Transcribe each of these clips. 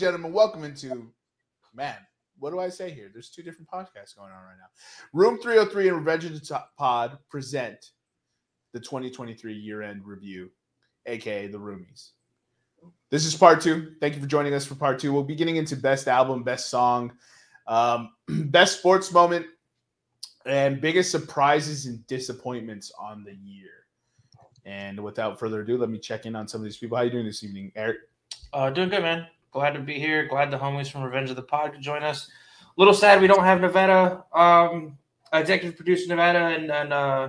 gentlemen, welcome into man. What do I say here? There's two different podcasts going on right now. Room 303 and Revenge of the Pod present the 2023 year-end review, aka the Roomies. This is part two. Thank you for joining us for part two. We'll be getting into best album, best song, um, best sports moment, and biggest surprises and disappointments on the year. And without further ado, let me check in on some of these people. How you doing this evening, Eric? Uh, doing good, man. Glad to be here. Glad the homies from Revenge of the Pod could join us. A little sad we don't have Nevada, um, executive producer Nevada, and, and uh,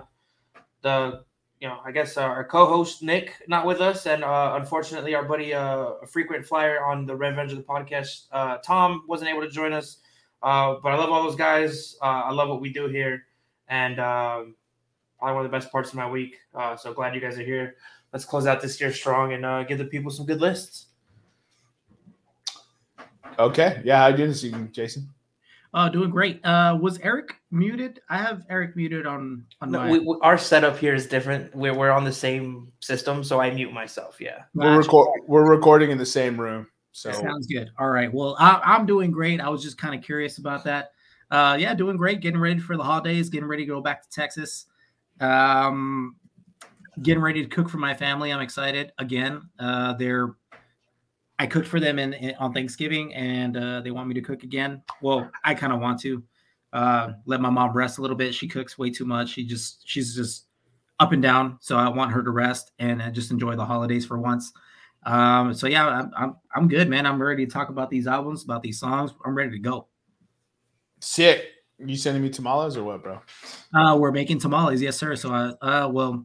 the you know I guess uh, our co-host Nick not with us, and uh, unfortunately our buddy, uh, a frequent flyer on the Revenge of the podcast, uh, Tom wasn't able to join us. Uh, but I love all those guys. Uh, I love what we do here, and um, probably one of the best parts of my week. Uh, so glad you guys are here. Let's close out this year strong and uh, give the people some good lists. Okay. Yeah, how you doing this evening, Jason? Uh, doing great. Uh, was Eric muted? I have Eric muted on on No, my. we, we- our setup here is different. We're, we're on the same system, so I mute myself. Yeah. We're, Gotcha. record- we're recording in the same room. So Sounds good. All right. Well, I, I'm doing great. I was just kind of curious about that. Uh, yeah, doing great. Getting ready for the holidays. Getting ready to go back to Texas. Um, getting ready to cook for my family. I'm excited again. Uh, they're I cooked for them in, in- on Thanksgiving, and uh, they want me to cook again. Well, I kind of want to uh, let my mom rest a little bit. She cooks way too much. She just she's just up and down. So I want her to rest and uh, just enjoy the holidays for once. Um, so yeah, I'm, I'm I'm good, man. I'm ready to talk about these albums, about these songs. I'm ready to go. sick. You sending me tamales or what, bro? Uh, we're making tamales, yes, sir. So, uh, uh well,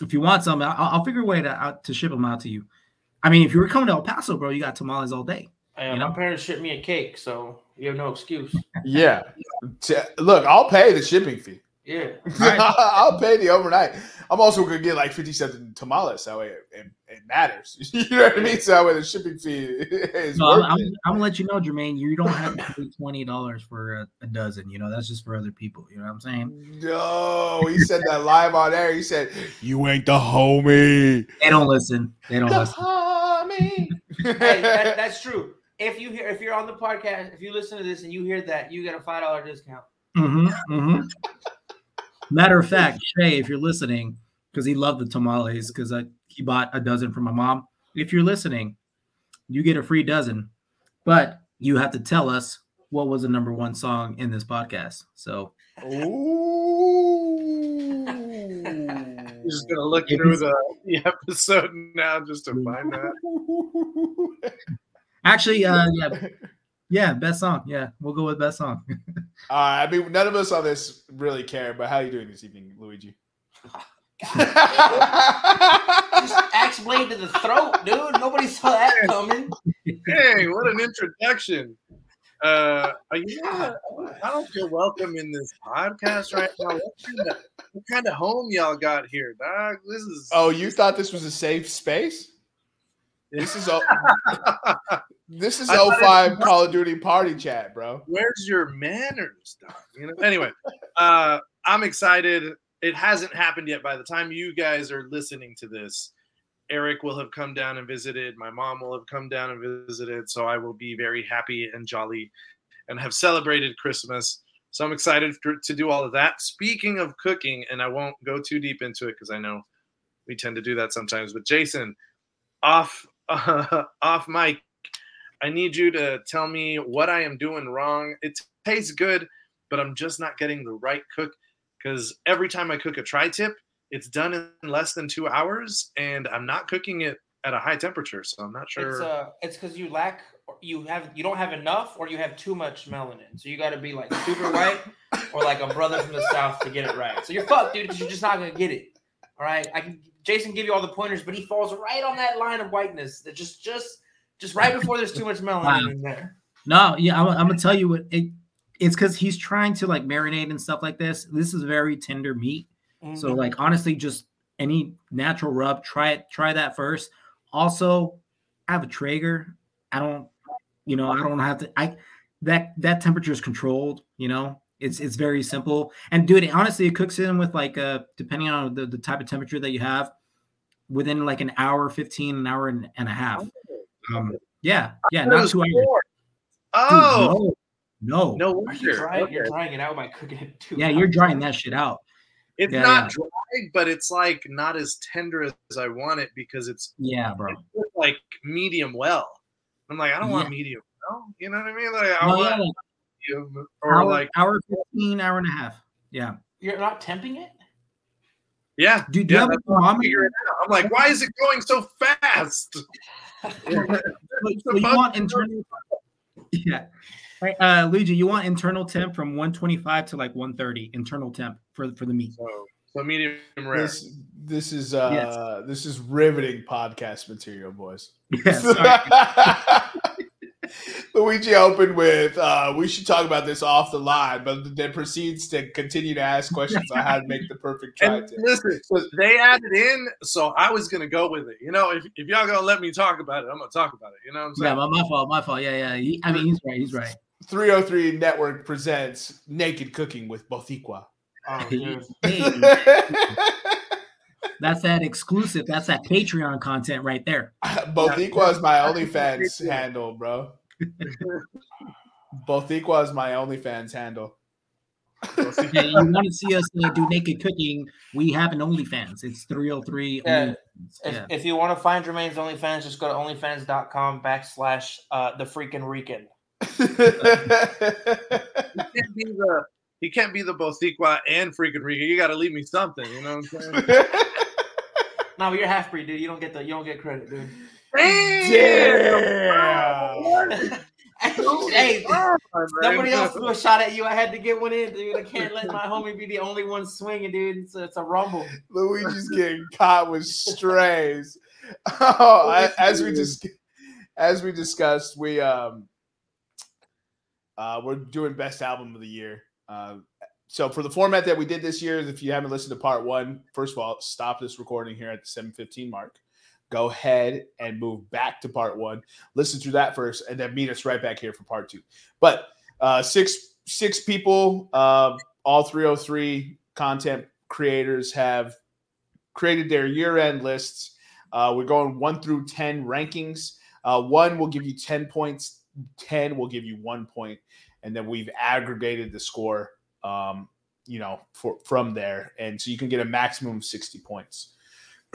if you want some, I'll, I'll figure a way to out to ship them out to you. I mean, if you were coming to El Paso, bro, you got tamales all day. Uh, You my parents shipped me a cake, so you have no excuse. Yeah. Look, I'll pay the shipping fee. Yeah. I'll pay the overnight. I'm also gonna get like 50 cents in tamales. That way it, it, it matters. You know what I mean? So that way the shipping fee is No, I'm, I'm. I'm gonna let you know, Jermaine. You don't have to pay twenty dollars for a, a dozen. You know, that's just for other people. You know what I'm saying? No, he said that live on air. He said, "You ain't the homie." They don't listen. They don't listen. Homie. hey, that, that's true. If you hear, if you're on the podcast, if you listen to this and you hear that, you get a five dollar discount. hmm hmm Matter of fact, Shay, if you're listening, because he loved the tamales, because he bought a dozen for my mom. If you're listening, you get a free dozen, but you have to tell us what was the number one song in this podcast. So Ooh. Just gonna look through the, the episode now just to find that. actually, uh, yeah, yeah, best song. Yeah, we'll go with best song. Uh, I mean, none of us on this really care, but how are you doing this evening, Luigi? Just axe blade to the throat, dude. Nobody saw that coming. Hey, what an introduction! Uh, you know. I don't feel welcome in this podcast right now. What kind of, what kind of home y'all got here, dog? This is oh, you thought this was a safe space? This is o- this is I thought it 05 was- Call of Duty party chat, bro. where's your manners, dog? You know. Anyway, uh, I'm excited. It hasn't happened yet. By the time you guys are listening to this, Eric will have come down and visited. My mom will have come down and visited. So I will be very happy and jolly, and have celebrated Christmas. So I'm excited to do all of that. Speaking of cooking, and I won't go too deep into it because I know we tend to do that sometimes. But Jason, off uh, off mic, I need you to tell me what I am doing wrong. It tastes good, but I'm just not getting the right cook because every time I cook a tri-tip, it's done in less than two hours, and I'm not cooking it at a high temperature, so I'm not sure. It's uh, it's because you lack, you have, you don't have enough, or you have too much melanin. So you got to be like super white, or like a brother from the south to get it right. So you're fucked, dude. You're just not gonna get it. All right, I can Jason give you all the pointers, but he falls right on that line of whiteness. That just, just, just right before there's too much melanin Wow. in there. No, yeah, I'm, I'm gonna tell you what it. It's because he's trying to like marinate and stuff like this. This is very tender meat, so Mhm. like honestly, just any natural rub, try it. Try that first. Also, I have a Traeger. I don't, you know, I don't have to. I that that temperature is controlled. You know, it's it's very simple. And dude, honestly, it cooks in with like uh depending on the, the type of temperature that you have, within like an hour, fifteen, an hour and, and a half. Um, Yeah, yeah, not two hours. four. Dude, Oh no, no. no you wonder. drying, you're drying it out by cooking it too. Yeah, you're drying that shit out. It's Yeah, not yeah. dry, but it's like not as tender as I want it because it's Yeah, bro. it's like medium well. I'm like, I don't want Yeah. medium well. You know what I mean? Like, I No, want yeah, like medium or hour, like, hour 15, hour and a half. Yeah. You're not temping it. yeah. Dude, do you yeah, have a that's I'm thermometer? figuring out. I'm like, why is it going so fast? So, so you want internal Yeah. Right, uh Luigi, you want internal temp from 125 to like 130 internal temp for for the meat. So, so medium rare. This this is uh this is riveting podcast material, boys. Yeah, sorry. Luigi opened with uh we should talk about this off the line, but then proceeds to continue to ask questions on how to make the perfect try And tip. listen, they added in, so I was gonna go with it. You know, if, if y'all gonna let me talk about it, I'm gonna talk about it. You know what I'm yeah, saying? my, my fault, my fault. Yeah, yeah. He, I mean, he's right. He's right. 303 Network presents Naked Cooking with Boricua. Oh, dude. That's that exclusive. That's that Patreon content right there. Boricua is my OnlyFans handle, bro. Boricua is my OnlyFans handle. Yeah, you want to see us uh, do naked cooking? We have an OnlyFans. It's 303 Yeah. OnlyFans. If, Yeah. if you want to find Jermaine's OnlyFans, just go to onlyfans.com backslash uh, the freaking Rican. He can't be the he can't be the Boricua and freaking Rica. You got to leave me something. You know what I'm saying? No, you're half breed, dude. You don't get the you don't get credit, dude. Damn. hey, Oh, somebody else threw a shot at you. I had to get one in, dude. I can't let my homie be the only one swinging, dude. It's a, it's a rumble. Luigi's getting caught with strays. Oh, I- as we just as we discussed, we um uh we're doing best album of the year. Uh, so for the format that we did this year, if you haven't listened to part one, first of all, stop this recording here at the 715 mark. Go ahead and move back to part one. Listen to that first, and then meet us right back here for part two. But uh, six six people, uh, all 303 content creators have created their year-end lists. Uh, we're going one through 10 rankings. Uh, one will give you 10 points, 10 will give you one point, and then we've aggregated the score, um, you know, for, from there. And so you can get a maximum of 60 points.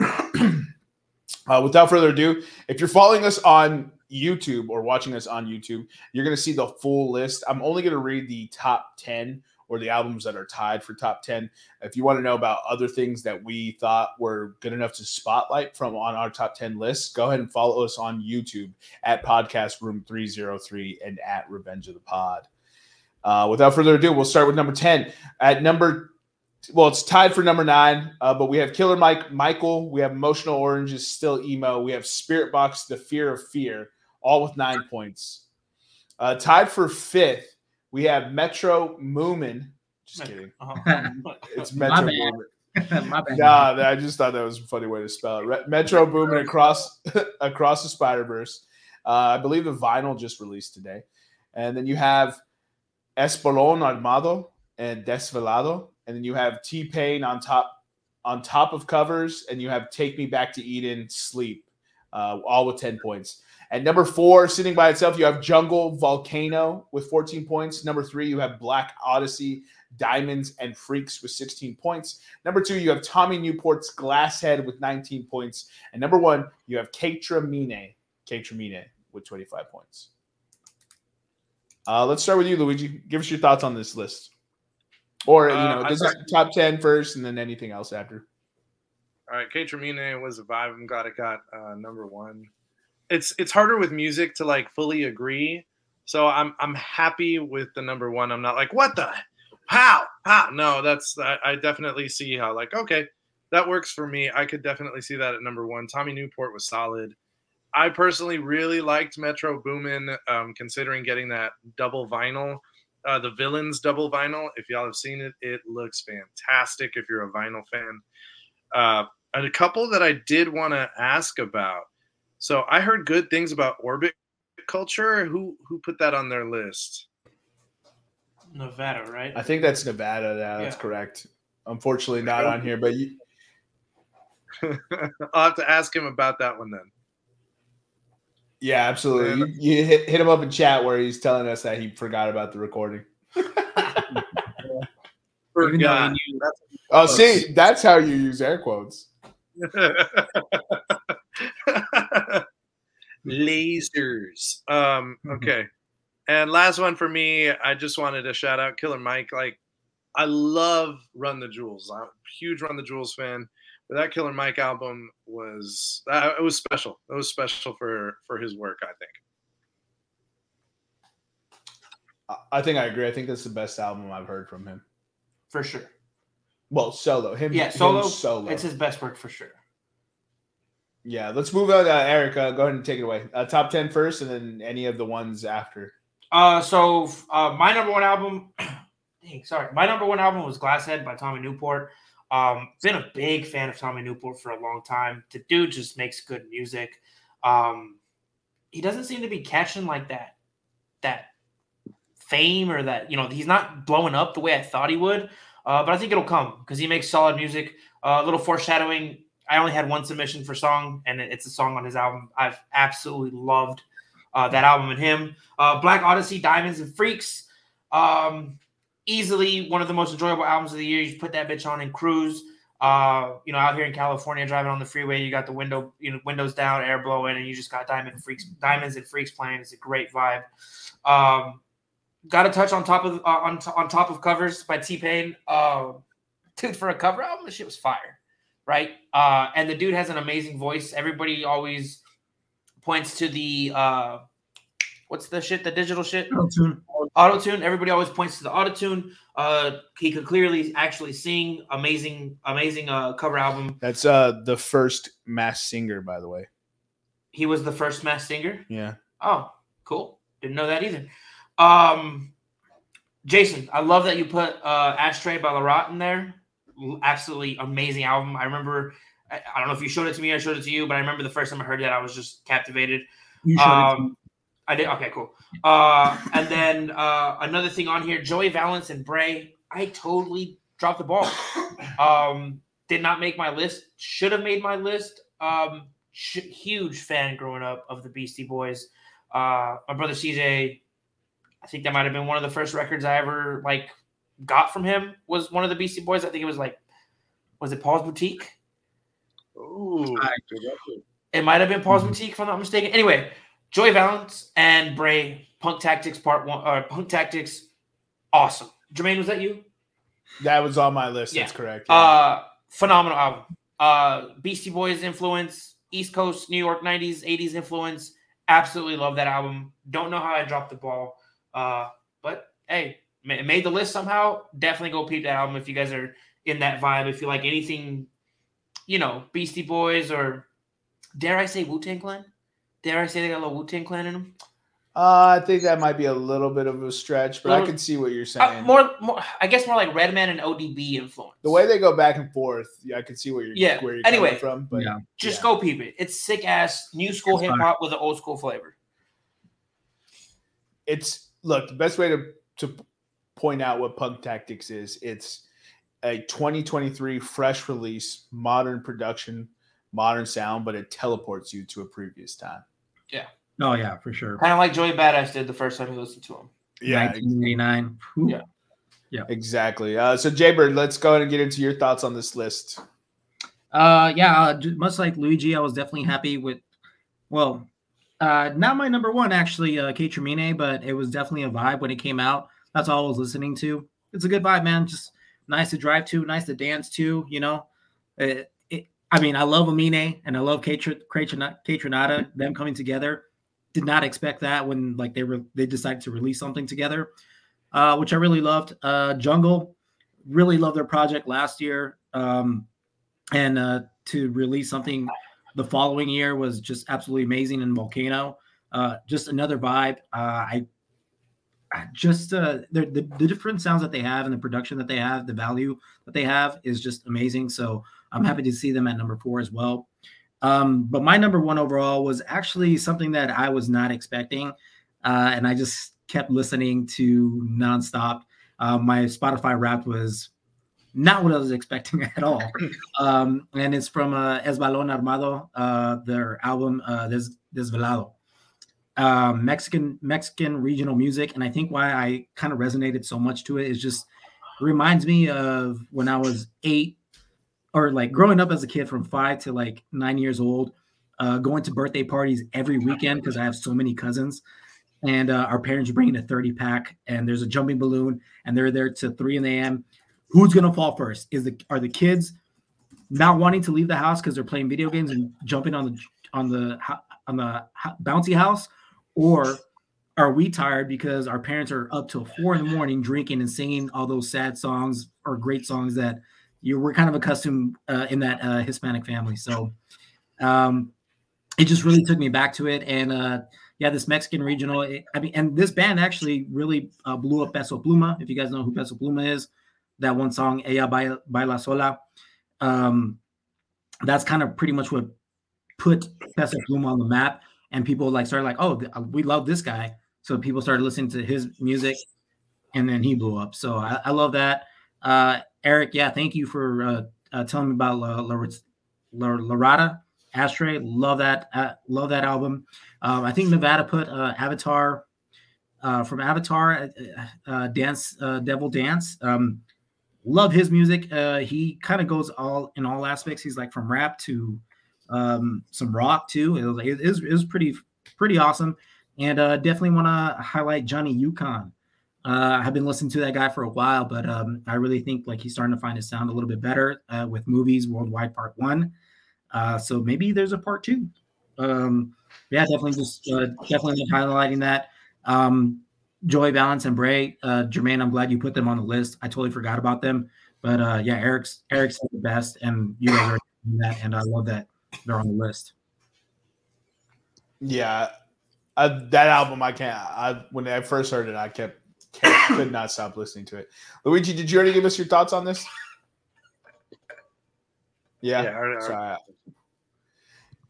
uh, without further ado, if you're following us on YouTube or watching us on YouTube, you're going to see the full list. I'm only going to read the top 10 or the albums that are tied for top 10. If you want to know about other things that we thought were good enough to spotlight from on our top 10 list, go ahead and follow us on YouTube at Podcast Room 303 and at Revenge of the Pod. Uh, without further ado, we'll start with number 10. At number well, it's tied for number nine, uh, but we have Killer Mike, Michael. We have Emotional Oranges, Still Emo. We have Spirit Box, The Fear of Fear, all with nine points. Uh, tied for fifth, we have Metro Moomin. Just kidding. Uh-huh. It's My Metro bad. My bad. Nah, I just thought that was a funny way to spell it. Re- Metro Boomin across across the Spider Verse. Uh, I believe the vinyl just released today, and then you have Eslabon Armado and Desvelado, and then you have T Pain on top on top of covers, and you have Take Me Back to Eden, Sleep, uh, all with ten points. At number four, sitting by itself, you have Jungle Volcano with 14 points. Number three, you have Black Odyssey, Diamonds, and Freaks with 16 points. Number two, you have Tommy Newport's Glasshead with 19 points. And number one, you have Kaytramine, Keitra Mine with 25 points. Uh, let's start with you, Luigi. Give us your thoughts on this list. Or, you Uh, know, this thought- is top 10 first and then anything else after. All right, Kaytramine was a vibe. I'm glad it got uh, number one. It's it's harder with music to like fully agree. So I'm I'm happy with the number one. I'm not like what the how how no. That's I, I definitely see how like okay that works for me. I could definitely see that at number one. Tommy Newport was solid. I personally really liked Metro Boomin, um, considering getting that double vinyl, uh, the Villains double vinyl. If y'all have seen it, it looks fantastic. If you're a vinyl fan, uh, and a couple that I did want to ask about. So I heard good things about Orbit Culture. Who who put that on their list? Nevada, right? I think that's Nevada. Yeah, that's Yeah. correct. Unfortunately, not on here, but you, I'll have to ask him about that one then. Yeah, absolutely. You, you hit, hit him up in chat where he's telling us that he forgot about the recording. Even though he Forgot. knew- Oh, see, that's how you use air quotes. Lasers. Um, Mhm. okay. And last one for me, I just wanted to shout out Killer Mike. Like, I love Run the Jewels. I'm a huge Run the Jewels fan. But that Killer Mike album was uh, it was special. It was special for for his work, I think. I- I think I agree. I think that's the best album I've heard from him. for sure. Well, solo. Him, Yeah, him solo. solo. It's his best work for sure. Yeah, let's move on. Uh, Eric, uh, go ahead and take it away. Uh, top 10 first, and then any of the ones after. Uh, so uh, my number one album, dang, sorry, my number one album was Glasshead by Tommy Newport. Um, been a big fan of Tommy Newport for a long time. The dude just makes good music. Um, he doesn't seem to be catching like that, that fame or that you know he's not blowing up the way I thought he would. Uh, but I think it'll come because he makes solid music. Uh, a little foreshadowing. I only had one submission for song, and it's a song on his album. I've absolutely loved uh, that album and him. Uh, Black Odyssey, Diamonds and Freaks. Um, easily one of the most enjoyable albums of the year. You put that bitch on and cruise. Uh, you know, out here in California, driving on the freeway, you got the window, you know, windows down, air blowing, and you just got Diamond Freaks, Diamonds and Freaks playing. It's a great vibe. Um, got a touch on top of uh, on on top of covers by T Pain. Uh, dude, for a cover album, the shit was fire, right? Uh, and the dude has an amazing voice. Everybody always points to the uh, what's the shit, the digital shit, Auto-tune. Auto tune. Everybody always points to the auto tune. Uh, he could clearly actually sing. Amazing, amazing uh, cover album. That's uh the first mass singer, by the way. He was the first mass singer. Yeah. Oh, cool. Didn't know that either. Um, Jason, I love that you put uh, Ashtray by Larat in there. Absolutely amazing album. I remember, I, I don't know if you showed it to me, I showed it to you, but I remember the first time I heard that, I was just captivated. You showed it to me. Um, I did. Okay, cool. Uh, and then uh, another thing on here, Joey Valence and Brae. I totally dropped the ball. Um, did not make my list. Should have made my list. Um, sh- huge fan growing up of the Beastie Boys. Uh, my brother CJ. I think that might have been one of the first records I ever like got from him. Was one of the Beastie Boys. I think it was like, was it Paul's Boutique? Ooh, I- good record. It might have been Paul's Mhm. Boutique, if I'm not mistaken. Anyway, Joey Valence and Brae, Punk Tactics Part One, or Punk Tactics, awesome. Jermaine, was that you? That was on my list. That's correct. yeah. Uh, phenomenal album. Uh, Beastie Boys influence, East Coast, New York 90s, 80s influence. Absolutely love that album. Don't know how I dropped the ball. Uh, but hey, it made the list somehow. Definitely go peep that album if you guys are in that vibe. If you like anything, you know, Beastie Boys or dare I say Wu Tang Clan? Dare I say they got a little Wu Tang Clan in them? Uh, I think that might be a little bit of a stretch, but I can see what you're Uh, saying. more, more, I guess more like Redman and ODB influence. the way they go back and forth, yeah, I can see where you're Yeah, where you're anyway. coming from. But Yeah. Just Yeah. go peep it. It's sick ass new school hip hop with an old school flavor. it's look the best way to to point out what Punk Tactics is. It's a 2023 fresh release, modern production, modern sound, but it teleports you to a previous time. Oh yeah, for sure. Kind of like Joey Badass did the first time he listened to him. Yeah. 1989. Whew. Yeah. exactly. Uh, so Jaybird, let's go ahead and get into your thoughts on this list. Uh, yeah, uh, much like Luigi, I was definitely happy with. Well, uh, not my number one actually, uh, Kaytramine, but it was definitely a vibe when it came out. That's all I was listening to. It's a good vibe, man. Just nice to drive to, nice to dance to. You know, it, it, I mean, I love Amine and I love Trinata. Them coming together. Did not expect that when like they were they decided to release something together, uh, which I really loved. Uh, Jungle, really loved their project last year. Um, and uh, to release something the following year was just absolutely amazing. And Volcano, uh, just another vibe. Uh, I, I just uh, the, the the different sounds that they have and the production that they have, the value that they have is just amazing. So I'm happy to see them at number four as well. Um, but my number one overall was actually something that I was not expecting, uh, and I just kept listening to nonstop. Uh, my Spotify rap was not what I was expecting at all. um, and it's from uh, Es Armado, uh, their album uh, Des- Desvelado. uh, Mexican Mexican regional music, and I think why I kind of resonated so much to it is just it reminds me of when I was eight or like growing up as a kid from five to like nine years old, uh, going to birthday parties every weekend because I have so many cousins. And uh, our parents are bringing a 30 pack, and there's a jumping balloon, and they're there to 3 in the a.m. Who's gonna fall first? Is the are the kids not wanting to leave the house because they're playing video games and jumping on the on the on the bouncy house, or are we tired because our parents are up till four in the morning drinking and singing all those sad songs or great songs that you we're kind of accustomed uh, in that uh, Hispanic family. So um, it just really took me back to it. And uh, yeah, this Mexican regional. It, I mean, and this band actually really uh, blew up Peso Pluma. If you guys know who Peso Pluma is, that one song "Ella Baila Sola." Um, that's kind of pretty much what put Peso Pluma on the map. And people like started like, oh, we love this guy. So people started listening to his music, and then he blew up. So I, I love that. Uh, Eric, yeah, thank you for uh, uh, telling me about La, La, Larada Ashtray. Love that. Uh, love that album. Um, I think Nevada put uh, Avatar uh, from Avatar, uh, Dance Devil Dance. Um, love his music. He kind of goes all in all aspects. He's like from rap to um, some rock too. It was, it it was pretty pretty awesome. And definitely want to highlight Johnny Yukon. Uh, I've been listening to that guy for a while, but um, I really think like he's starting to find his sound a little bit better uh, with movies worldwide part one. Uh, so maybe there's a part two. Um, yeah, definitely just uh, definitely highlighting that. Um, Joey Valence and Brae, uh, Jermaine, I'm glad you put them on the list. I totally forgot about them, but uh, yeah, Eric's Eric's the best, and you guys are doing that, and I love that they're on the list. Yeah, that album I can't. I when I first heard it, I kept could not stop listening to it. Luigi, did you already give us your thoughts on this? Yeah. yeah Sorry.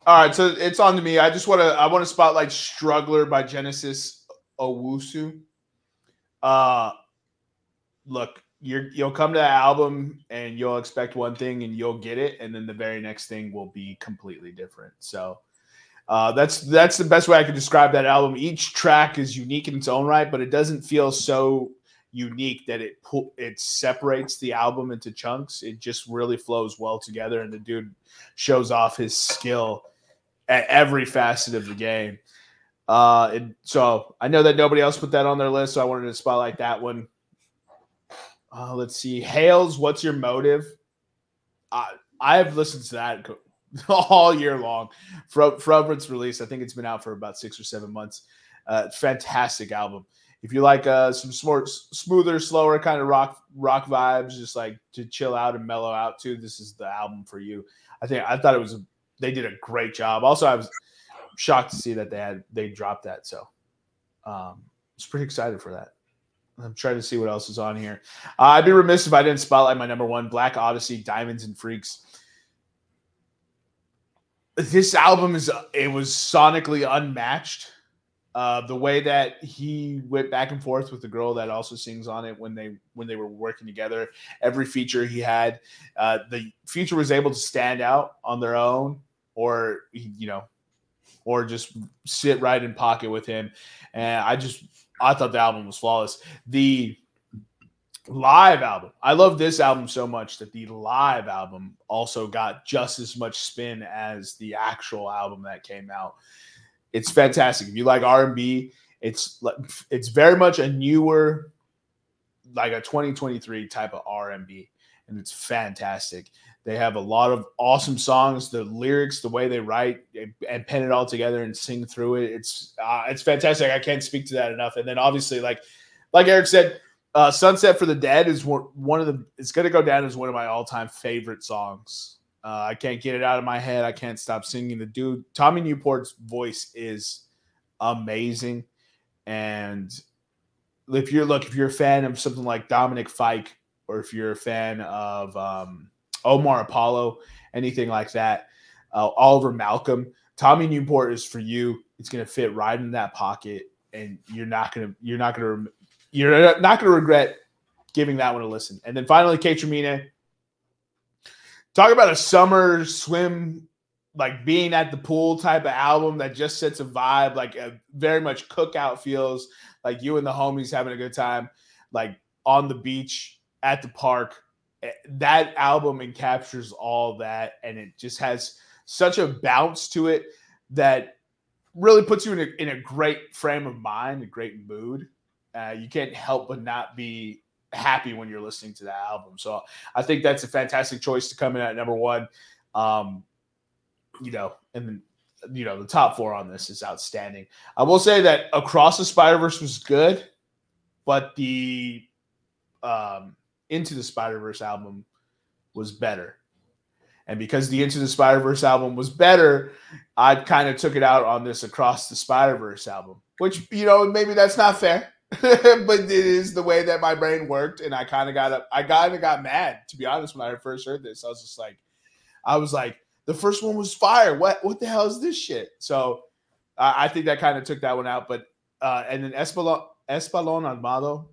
All right, so it's on to me. I just want to I want to spotlight "Struggler" by Genesis Owusu. Uh, look, you you'll come to the album and you'll expect one thing and you'll get it, and then the very next thing will be completely different. So uh, that's that's the best way I could describe that album. Each track is unique in its own right, but it doesn't feel so unique that it pu- it separates the album into chunks. It just really flows well together, and the dude shows off his skill at every facet of the game. Uh, it, so I know that nobody else put that on their list, so I wanted to spotlight that one. Uh, let's see, Hales, what's your motive? I have listened to that all year long from from its release. I think it's been out for about six or seven months. Uh, fantastic album. If you like uh, some smart, smoother, slower kind of rock rock vibes, just like to chill out and mellow out to, this is the album for you. I think I thought it was a, they did a great job. Also, I was shocked to see that they had they dropped that. So um, I was pretty excited for that. I'm trying to see what else is on here. Uh, I'd be remiss if I didn't spotlight my number one, Black Odyssey, Diamonds and Freaks this album is it was sonically unmatched. Uh, the way that he went back and forth with the girl that also sings on it when they when they were working together, every feature he had, uh, the feature was able to stand out on their own, or you know, or just sit right in pocket with him. And I just I thought the album was flawless. The live album. I love this album so much that the live album also got just as much spin as the actual album that came out. It's fantastic. If you like R&B, it's it's very much a newer like a 2023 type of R&B and it's fantastic. They have a lot of awesome songs. The lyrics, the way they write and pen it all together and sing through it, it's uh, it's fantastic. I can't speak to that enough. And then obviously, like like Eric said, uh, "Sunset for the Dead" is one of the. It's going to go down as one of my all-time favorite songs. Uh, I can't get it out of my head. I can't stop singing. The dude, Tommy Newport's voice is amazing, and if you're look, if you're a fan of something like Dominic Fike, or if you're a fan of um, Omar Apollo, anything like that, uh, Oliver Malcolm, Tommy Newport is for you. It's going to fit right in that pocket, and you're not gonna you're not gonna you're not going to regret giving that one a listen. And then finally, Kate. Talk about a summer swim like being at the pool type of album that just sets a vibe, like a very much cookout feels like you and the homies having a good time, like on the beach at the park. Eh, That album encaptures all that, and it just has such a bounce to it that really puts you in a, in a great frame of mind, a great mood. Uh, you can't help but not be happy when you're listening to that album. So I think that's a fantastic choice to come in at number one. Um, you know, and then you know the top four on this is outstanding. I will say that Across the Spider Verse was good, but the um, Into the Spider Verse album was better. And because the Into the Spider Verse album was better, I kind of took it out on this Across the Spider Verse album, which you know maybe that's not fair, but it is the way that my brain worked, and I kind of got up. I kind of got mad to be honest when I first heard this. I was just like, I was like, the first one was fire. What what the hell is this shit? So I think that kind of took that one out. But uh, and then Eslabon Eslabon Armado,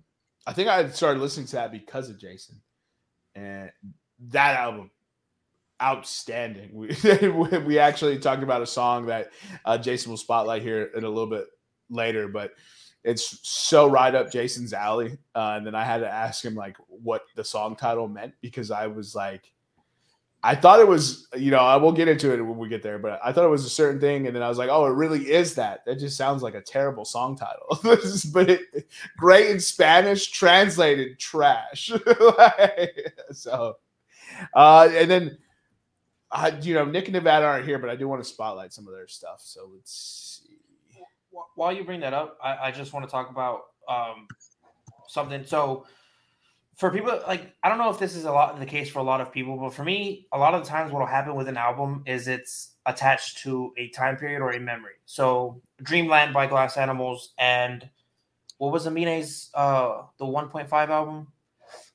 I think I started listening to that because of Jason, and that album outstanding. We we actually talked about a song that uh, Jason will spotlight here in a little bit later, but it's so right up Jason's alley. Uh, and then I had to ask him like what the song title meant because I was like, I thought it was, you know, I will get into it when we get there, but I thought it was a certain thing, and then I was like, oh, it really is that. That just sounds like a terrible song title. but it, great in Spanish, translated trash. so, uh, and then I, you know, Nick and Nevada aren't here, but I do want to spotlight some of their stuff. So let's see. Wh- While you bring that up, I, I just want to talk about um, something. So, for people like, I don't know if this is a lot the case for a lot of people, but for me, a lot of the times what will happen with an album is it's attached to a time period or a memory. So, Dreamland by Glass Animals and what was Amine's uh the 1.5 album?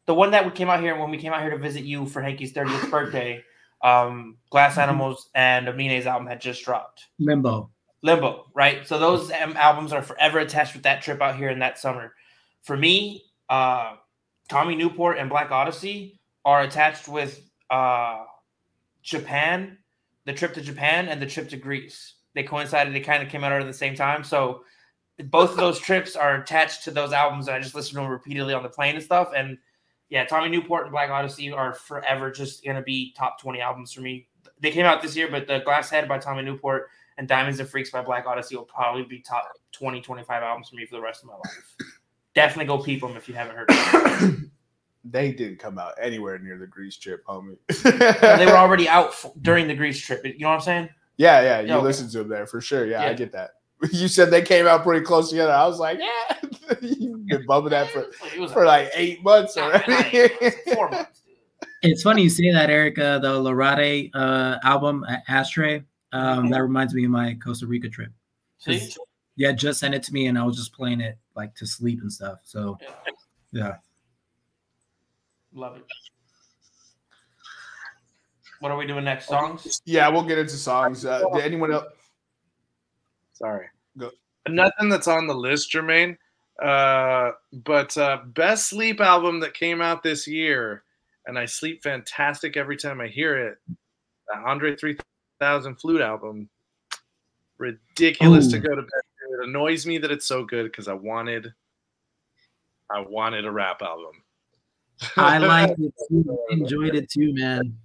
The one that we came out here when we came out here to visit you for Hanky's 30th birthday. Um, Glass Animals and Amine's album had just dropped. Limbo. Limbo, right? So those um, albums are forever attached with that trip out here in that summer. For me, uh, Tommy Newport and Black Odyssey are attached with uh, Japan, the trip to Japan and the trip to Greece. They coincided. They kind of came out at the same time. So both of those trips are attached to those albums. And I just listened to them repeatedly on the plane and stuff. And yeah, Tommy Newport and Black Odyssey are forever just going to be top 20 albums for me. They came out this year, but the Glass Head by Tommy Newport and Diamonds and Freaks by Black Odyssey will probably be top 20, 25 albums for me for the rest of my life. Definitely go peep them if you haven't heard them. they didn't come out anywhere near the Greece trip, homie. they were already out f- during the Greece trip. You know what I'm saying? Yeah, yeah, you Yeah, okay. listened to them there for sure. Yeah, I get that. You said they came out pretty close together. I was like, yeah, you've been bumming that for, It was for like eight months not- not already. eight months, four months. It's funny you say that, Erica. The Lorade uh, album, Ashtray, um, that reminds me of my Costa Rica trip. See? Yeah, just sent it to me, and I was just playing it like to sleep and stuff. So, Yeah. yeah. Love it. What are we doing next? Songs? yeah, we'll get into songs. Uh, did anyone else? Sorry. Go. Nothing that's on the list, Jermaine. Uh, but uh, best sleep album that came out this year, and I sleep fantastic every time I hear it. The Andre 3000 flute album. Ridiculous to go to bed. It annoys me that it's so good because I wanted, I wanted a rap album. I liked it too. Enjoyed it too, man.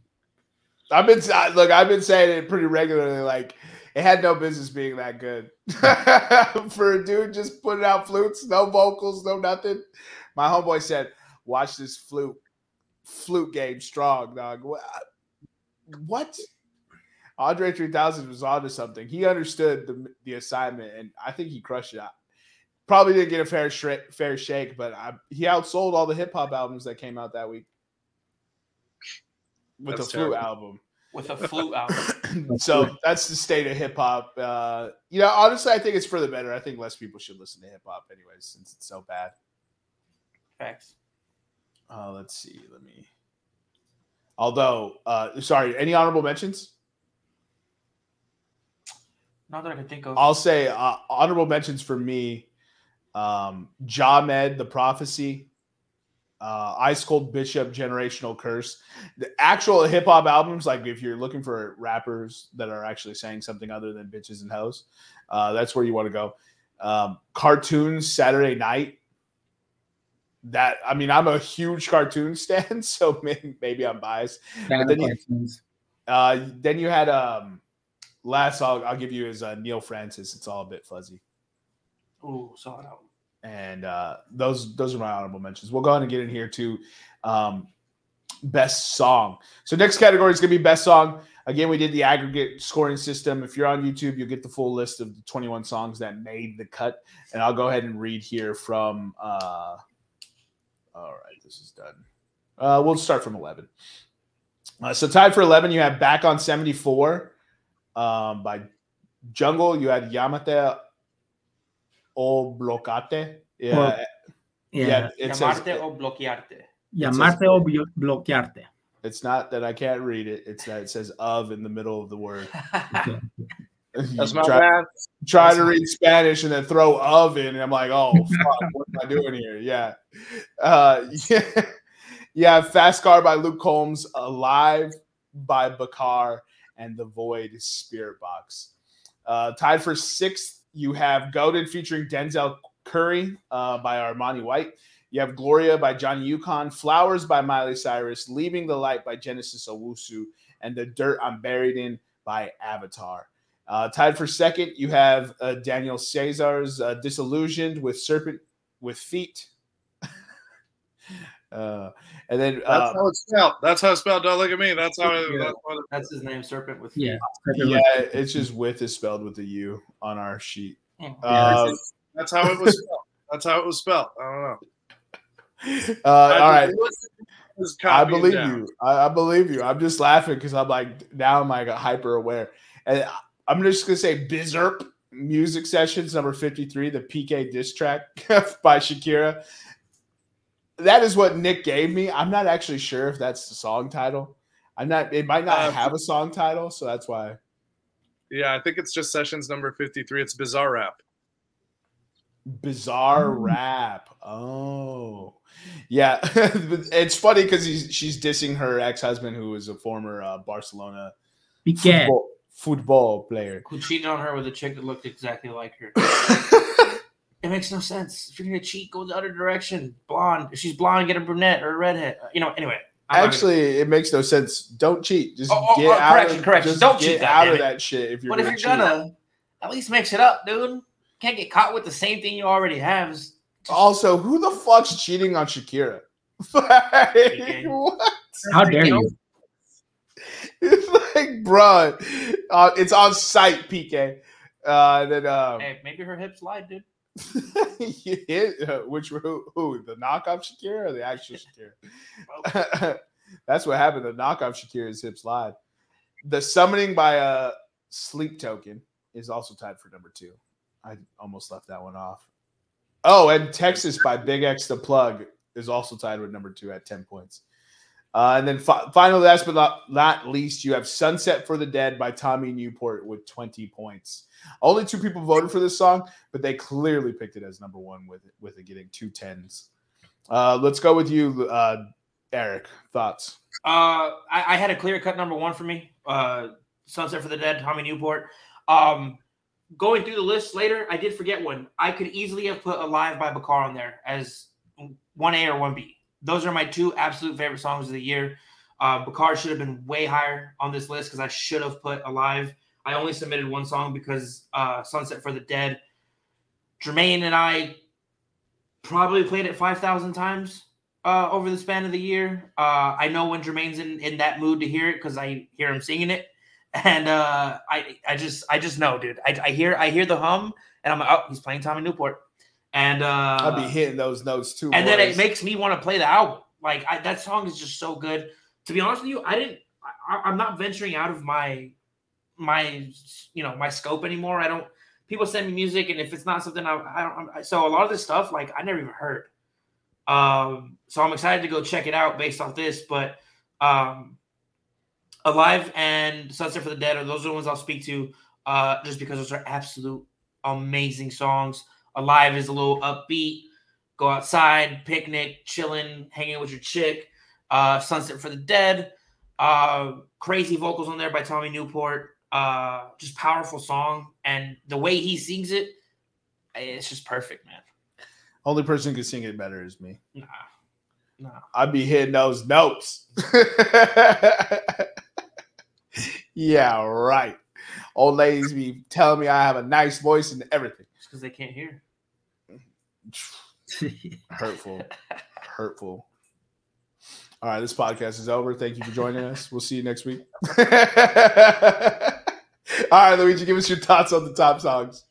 I've been I- look. I've been saying it pretty regularly. Like it had no business being that good for a dude just putting out flutes, no vocals, no nothing. My homeboy said, "Watch this flute, flute game strong, dog." What? What? Andre 3000 was onto something. He understood the the assignment, and I think he crushed it. Probably didn't get a fair shra- fair shake, but I, he outsold all the hip hop albums that came out that week with That's the flute album. With a flute album. so that's the state of hip hop. Uh, you know, honestly, I think it's for the better. I think less people should listen to hip hop, anyways, since it's so bad. Facts. Uh, let's see. Let me. Although, uh, sorry, any honorable mentions? Not that I can think of. I'll say uh, honorable mentions for me. Um, Jamed, the prophecy. uh, Ice Cold Bishop, Generational Curse. The actual hip hop albums, like if you're looking for rappers that are actually saying something other than bitches and hoes, uh, that's where you want to go. Um, cartoons, Saturday Night. That I mean, I'm a huge cartoon stan, so maybe, maybe I'm biased. Fan then of you- Uh, then you had um, last I'll, I'll give you is uh, Neil Francis. It's all a bit fuzzy. Ooh, saw it out. and uh, those those are my honorable mentions. We'll go ahead and get in here to um, best song. So next category is gonna be best song. Again, we did the aggregate scoring system. If you're on YouTube, you'll get the full list of the 21 songs that made the cut. And I'll go ahead and read here from. Uh, all right, this is done. Uh, we'll start from 11. Uh, so tied for 11, you have "Back on 74" um, by Jungle. You had "Yamate o Blocate." Yeah, Well, yeah. Yeah. it says Llamarte o bloquearte. Llamarte o bloquearte. it's not that I can't read it. It's that it says "of" in the middle of the word. That's my try, bad. try to read Spanish and then throw "of" in, and I'm like, oh, fuck, what am I doing here? Yeah, uh, yeah, yeah. Fast Car by Luke Combs, Alive by Bakar, and The Void Spirit Box. Uh, tied for sixth, you have Goated featuring Denzel Curry uh, by Armani White. You have Gloria by Johnny Yukon, Flowers by Miley Cyrus, Leaving the Light by Genesis Owusu, and The Dirt I'm Buried in by Avatar. Uh, tied for second, you have uh, Daniel Caesar's uh, Disillusioned with Serpent with Feet. Uh, and then That's uh, how it's spelled. That's how it's spelled. Don't look at me. That's how it, Yeah. that's what it, That's his name, Serpent with Yeah. yeah, it's just with is spelled with a U on our sheet. feet. Uh, that's how it was spelled. That's how it was spelled. I don't know. uh, all right. I believe you. I, I believe you. I'm just laughing because I'm like now I'm like hyper aware, and I'm just gonna say Bizerp music sessions number 53, the PK diss track by Shakira. That is what Nick gave me. I'm not actually sure if that's the song title. I'm not. It might not Uh, have a song title, so that's why. Yeah, I think it's just sessions number 53. It's Bizarrap. Bizarre Mm. rap. Oh, yeah. it's funny because she's dissing her ex husband, who was a former uh, Barcelona football, football player. Who cheated on her with a chick that looked exactly like her. It makes no sense. If you're gonna cheat, go the other direction. Blonde. If she's blonde, get a brunette or a redhead. You know. Anyway. I'm not gonna- Actually, it makes no sense. Don't cheat. Just Oh, oh, get oh, out correction, of correction. Just Don't get cheat, out of that shit. If you're but if gonna you're cheat. gonna, at least mix it up, dude. Can't get caught with the same thing you already have. Just- Also, who the fuck's cheating on Shakira? like, what? How dare you? It's like, bruh, uh, it's on site, PK. Uh, and then, um, Hey, maybe her hips lied, dude. You hit uh, which who, who the knockoff Shakira or the actual Shakira? That's what happened. The knockoff Shakira's hips lied. The summoning by a sleep token is also tied for number two. I almost left that one off. Oh, and Texas by Big X the Plug is also tied with number two at 10 points. Uh, and then fi- finally, last but not, not least, you have Sunset for the Dead by Tommy Newport with 20 points. Only two people voted for this song, but they clearly picked it as number one with it, with it getting two tens. Uh, let's go with you, uh, Eric. Thoughts? Uh, I, I had a clear cut number one for me. Uh, Sunset for the Dead, Tommy Newport. Um, going through the list later, I did forget one. I could easily have put Alive by Bakar on there as one A or one B. Those are my two absolute favorite songs of the year. Uh, Bakar should have been way higher on this list because I should have put Alive. I only submitted one song because uh, Sunset for the Dead. Jermaine and I probably played it 5,000 times uh, over the span of the year. Uh, I know when Jermaine's in, in that mood to hear it because I hear him singing it, and uh, I I just I just know, dude. I, I hear I hear the hum, and I'm like, oh, he's playing Tommy Newport, and uh, I'll be hitting those notes too. and then it makes me want to play the album. Like I, that song is just so good. To be honest with you, I didn't. I, I'm not venturing out of my my you know my scope anymore. I don't. People send me music, and if it's not something I, I don't. I, so a lot of this stuff, like I never even heard. Um, so I'm excited to go check it out based off this. But um, Alive and Sunset for the Dead are those are the ones I'll speak to, uh, just because those are absolute amazing songs. Alive is a little upbeat go outside, picnic, chilling, hanging with your chick. Uh, Sunset for the Dead. Uh, crazy vocals on there by Tommy Newport. Uh, just powerful song, and the way he sings it, it's just perfect, man. Only person who can sing it better is me. Nah, nah. I'd be hitting those notes. yeah, right. Old ladies be telling me I have a nice voice and everything. It's because they can't hear. Hurtful. Hurtful. All right, this podcast is over. Thank you for joining us. We'll see you next week. All right, Luigi, give us your thoughts on the top songs.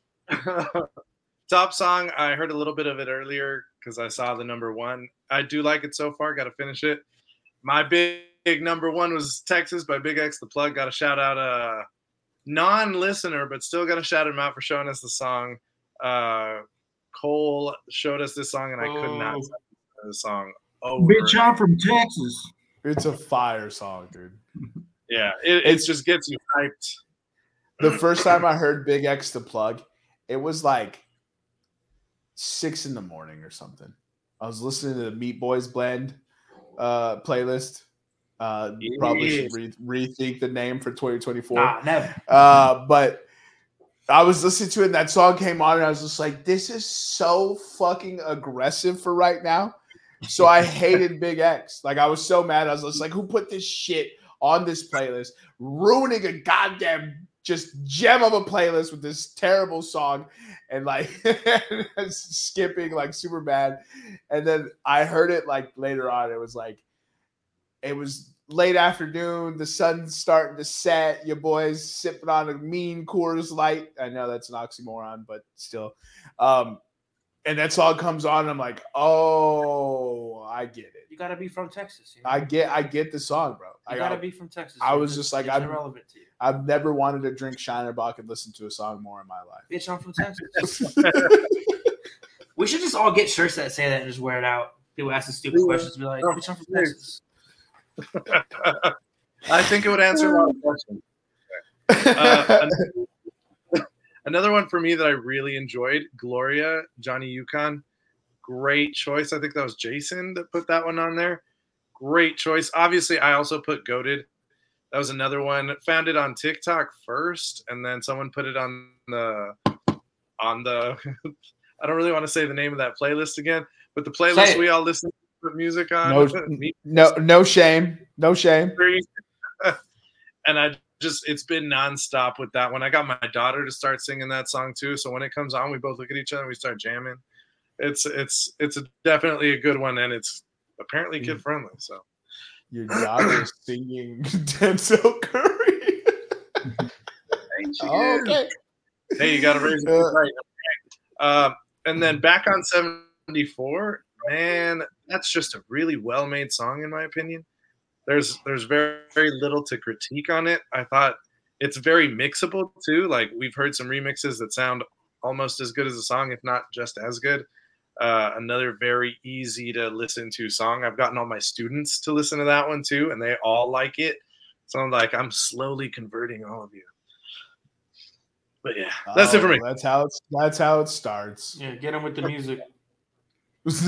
Top song, I heard a little bit of it earlier because I saw the number one. I do like it so far. Got to finish it. My big, big number one was Texas by Big X the Plug. Got to shout out a non-listener, but still got to shout him out for showing us the song. Uh, Cole showed us this song, and I could not Oh. stop the song. Over. Bitch, I'm from Texas. It's a fire song, dude. Yeah, it, it just gets you hyped. The first time I heard Big X the plug, it was like six in the morning or something. I was listening to the Meat Boys Blend uh, playlist. Uh, Probably should re- rethink the name for 2024. Nah, never. Uh, but I was listening to it, and that song came on, and I was just like, "This is so fucking aggressive for right now." So I hated Big X. Like I was so mad. I was just like, "Who put this shit on this playlist, ruining a goddamn just gem of a playlist with this terrible song?" And like skipping like super bad. And then I heard it like later on. It was like it was late afternoon, the sun's starting to set, your boys sipping on a mean Coors Light. I know that's an oxymoron, but still. Um, and that song comes on, and I'm like, oh, I get it. You gotta be from Texas. You know? I get I get the song, bro. You I gotta got, be from Texas. I was just like, it's I'm- irrelevant to you. I've never wanted to drink Shiner Bock and listen to a song more in my life. Bitch, I'm from Texas. we should just all get shirts that say that and just wear it out. People ask us stupid Yeah. questions, be like, Oh, "Bitch, I'm from. Texas." I think it would answer a lot of questions. Uh, Another one for me that I really enjoyed, Gloria, Johnny Yukon. Great choice. I think that was Jason that put that one on there. Great choice. Obviously, I also put Goated. That was another one. Found it on TikTok first, and then someone put it on the on the I don't really want to say the name of that playlist again, but the playlist we all listen to put music on. No, no, no shame, no shame. and I just it's been nonstop with that one. I got my daughter to start singing that song too. So when it comes on, we both look at each other and we start jamming. It's it's it's a, definitely a good one, and it's apparently kid friendly. So Your daughter is singing Denzel Curry. Oh, okay. hey, you got to raise it Uh, right. Uh, and then back on seventy four, man, that's just a really well made song in my opinion. There's there's very very little to critique on it. I thought it's very mixable too. Like we've heard some remixes that sound almost as good as the song, if not just as good. Uh, another very easy to listen to song. I've gotten all my students to listen to that one too, and they all like it. So I'm like, I'm slowly converting all of you. But yeah, that's it for Oh, me. That's how it's that's how it starts. Yeah, get him with the music.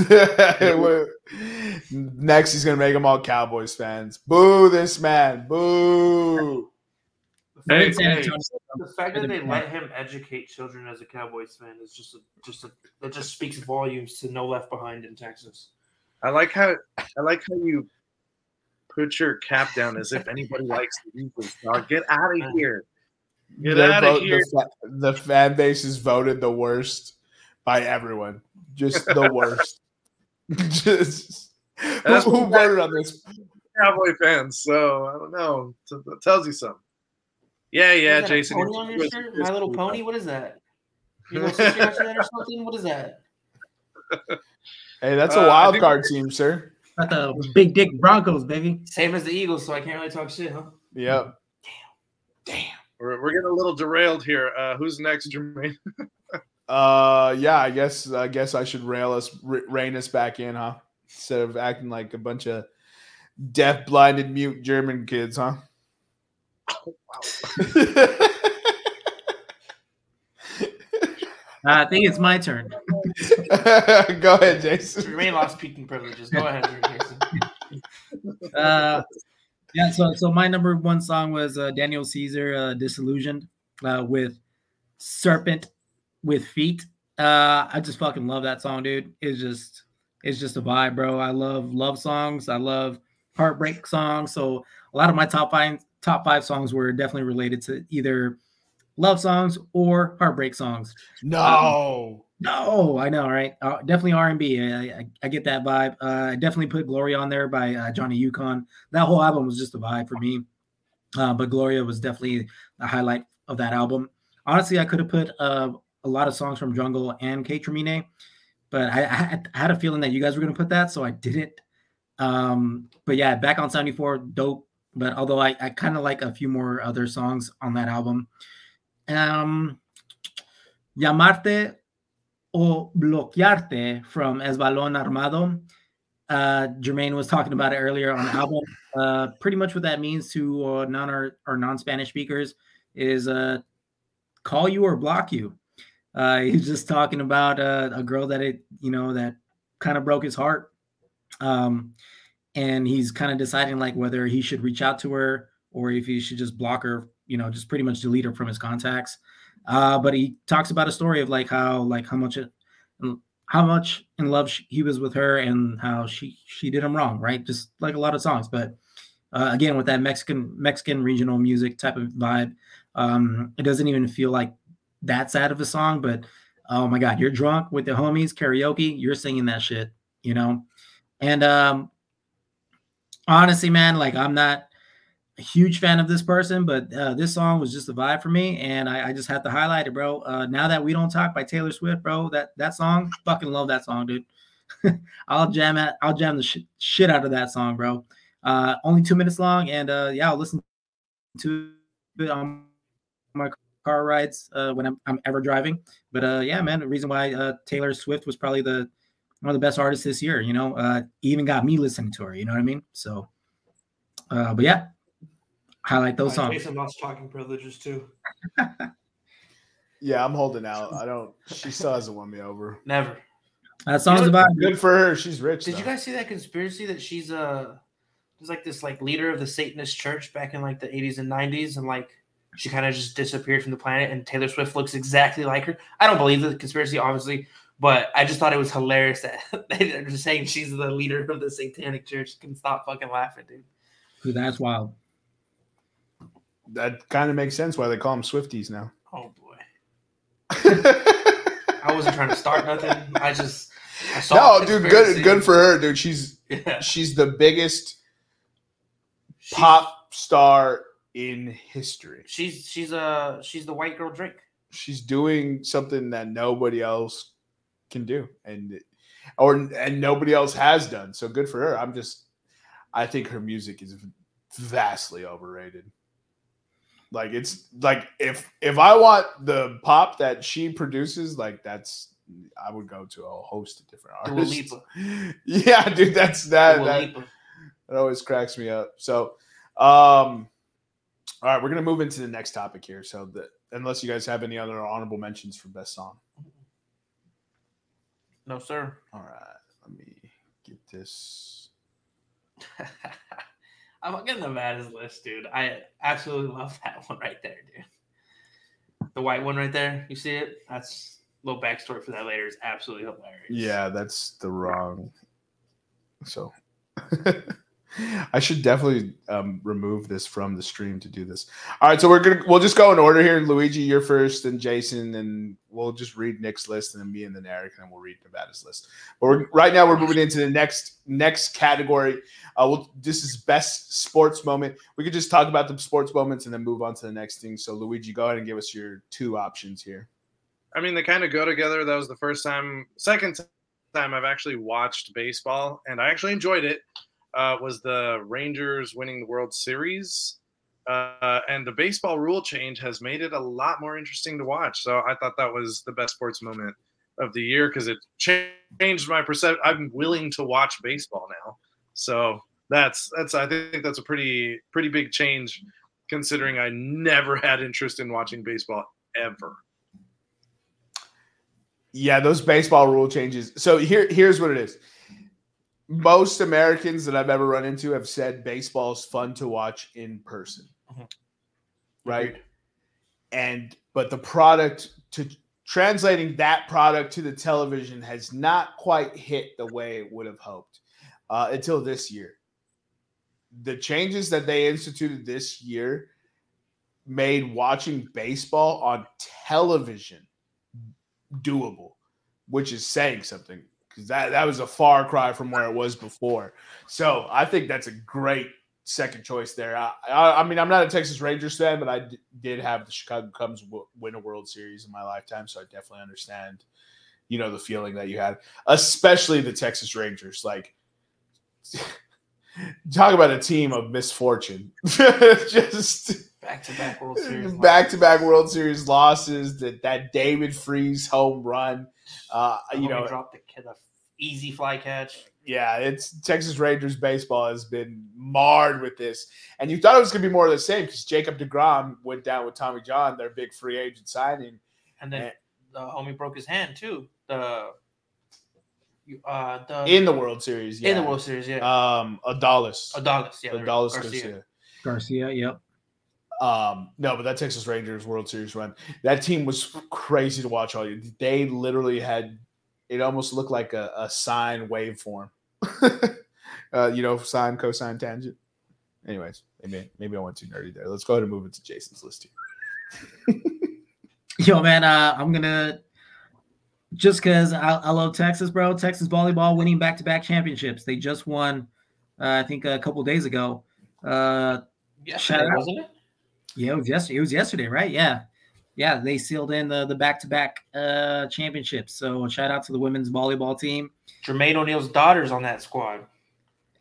We're- Next, he's gonna make them all Cowboys fans. Boo this man. Boo. The Hey, fact, hey, Antonio. the fact that they let him educate children as a Cowboys fan is just a, just a, that just speaks volumes to No Left Behind in Texas. I like how I like how you put your cap down as if anybody likes the Eagles. Dog, get out of here. Get Their outta vote- here. The, the fan base is voted the worst by everyone. Just the worst. Just who, That's who what- voted on this? Cowboy fans. So I don't know. So that tells you something. Yeah, yeah, What is Jason. Pony on your shirt? My Little Pony. What is that? You know, sister after that or something. What is that? Hey, that's Uh, wild card team, sir. Got the big dick Broncos, baby. Same as the Eagles, so I can't really talk shit, huh? Yep. We're, we're getting a little derailed here. Uh, who's next, Jermaine? Uh, yeah. I guess I guess I should rail us, r- rein us back in, huh? Instead of acting like a bunch of deaf, blinded, mute German kids, huh? Uh, I think it's my turn. Go ahead, Jason. Jermaine lost speaking privileges. Go ahead, Jason. Uh, yeah, so so my number one song was uh, Daniel Caesar, uh, "Disillusioned," uh, with "Serpent with Feet." Uh, I just fucking love that song, dude. It's just it's just a vibe, bro. I love love songs. I love heartbreak songs. So a lot of my top five top five songs were definitely related to either love songs or heartbreak songs. No. No, I know, right? Uh, definitely R and B. I, I, I get that vibe. Uh, I definitely put Gloria on there by uh, Johnny Yukon. That whole album was just a vibe for me. Uh, but Gloria was definitely the highlight of that album. Honestly, I could have put uh, a lot of songs from Jungle and Kaytramine, but I, I, had, a feeling that you guys were going to put that, so I didn't. Um, but yeah, back on 74, dope. But although I, I kind of like a few more other songs on that album. Um, Llamarte o bloquearte from Eslabon Armado. Uh, Jermaine was talking about it earlier on the album. Uh, pretty much what that means to uh, non or, or non Spanish speakers is uh, call you or block you. Uh, he's just talking about uh, a girl that it, you know, that kind of broke his heart. Um, and he's kind of deciding like whether he should reach out to her or if he should just block her, you know, just pretty much delete her from his contacts. Uh, but he talks about a story of like how like how much it, how much in love she, he was with her and how she she did him wrong, right? Just like a lot of songs, but uh, again with that Mexican Mexican regional music type of vibe, um, it doesn't even feel like that sad of a song. But oh my god, you're drunk with the homies karaoke, you're singing that shit, you know. And um, honestly, man, like I'm not a huge fan of this person, but uh, this song was just a vibe for me, and I, I just had to highlight it, bro. Uh, now that we don't talk by Taylor Swift, bro, that that song, fucking love that song, dude. I'll jam it. I'll jam the sh- shit out of that song, bro. Uh, only two minutes long, and uh, yeah, I'll listen to it on my car rides uh, when I'm, I'm ever driving. But uh, yeah, man, the reason why uh, Taylor Swift was probably the one of the best artists this year. You know, uh, even got me listening to her. You know what I mean? So, uh, but yeah, highlight those songs. Jason lost talking privileges too. yeah, I'm holding out. I don't. She still hasn't won me over. Never. That song's about good for her. She's rich. Did though. you guys see that conspiracy that she's uh there's like this like leader of the Satanist church back in like the 80s and 90s and like she kind of just disappeared from the planet and Taylor Swift looks exactly like her. I don't believe the conspiracy, obviously, but I just thought it was hilarious that they're just saying she's the leader of the satanic church. Can stop fucking laughing, dude. Dude, that's wild. That kind of makes sense why they call them Swifties now. Oh boy. I wasn't trying to start nothing. I just I saw no, dude. Good, good for her, dude. She's yeah. she's the biggest she's, pop star in history. She's she's a uh, she's the white girl Drake. She's doing something that nobody else can do, and or and nobody else has done. So good for her. I'm just, I think her music is vastly overrated. Like it's like if if I want the pop that she produces, like that's I would go to a host of different artists. Yeah, dude, that's that that, that always cracks me up. So um all right, we're gonna move into the next topic here. So that unless you guys have any other honorable mentions for best song. No, sir. All right, let me get this. I'm getting the Nevada's list, dude. I absolutely love that one right there, dude. The white one right there. You see it? That's a little backstory for that later. Is absolutely hilarious. Yeah, that's the wrong. So I should definitely um, remove this from the stream to do this. All right, so we're gonna we'll just go in order here. Luigi, you're first, and Jason, and we'll just read Nick's list, and then me and then Eric, and then we'll read Nevada's list. But right now we're moving into the next next category. Uh, we'll, this is best sports moment. We could just talk about the sports moments and then move on to the next thing. So Luigi, go ahead and give us your two options here. I mean, they kind of go together. That was the first time, second time I've actually watched baseball, and I actually enjoyed it uh, was the Rangers winning the World Series. Uh, and the baseball rule change has made it a lot more interesting to watch. So I thought that was the best sports moment of the year because it changed my perception. I'm willing to watch baseball now. So that's that's I think that's a pretty pretty big change considering I never had interest in watching baseball ever. Yeah, those baseball rule changes. So here, here's what it is. Most Americans that I've ever run into have said baseball is fun to watch in person. Mhm. Right. Agreed. And but the product to translating that product to the television has not quite hit the way it would have hoped uh, until this year. The changes that they instituted this year made watching baseball on television doable, which is saying something because that, that was a far cry from where it was before. So I think that's a great second choice there. I, I, I mean, I'm not a Texas Rangers fan, but I d- did have the Chicago Cubs w- win a World Series in my lifetime, so I definitely understand, you know, the feeling that you had, especially the Texas Rangers. Like, talk about a team of misfortune. Just Back to back World Series. back to back World Series losses. That that David Freese home run. Uh, you know, dropped the, the easy fly catch. yeah, it's Texas Rangers baseball has been marred with this, and you thought it was going to be more of the same because Jacob Degrom went down with Tommy John, their big free agent signing. And then Eh. the homie broke his hand too. The uh the in the World Series. Yeah. in the World Series, yeah. Um, Adalis. Adolis, yeah. there we go. Adolis Garcia. Garcia. Garcia, yep. Um, no, but that Texas Rangers World Series run, that team was crazy to watch all year. They literally had it almost looked like a, a sine waveform. uh, you know, sine, cosine, tangent. Anyways, maybe maybe I went too nerdy there. Let's go ahead and move into Jason's list here. Yo, man, uh, I'm gonna just because I, I love Texas, bro. Texas volleyball winning back-to-back championships. They just won, uh, I think, a couple days ago. Uh, Yesterday, Shout out. wasn't it? Yeah, it was yesterday. It was yesterday, right? Yeah, yeah. They sealed in the the back-to-back uh, championships. So shout out to the women's volleyball team. Jermaine O'Neal's daughter's on that squad.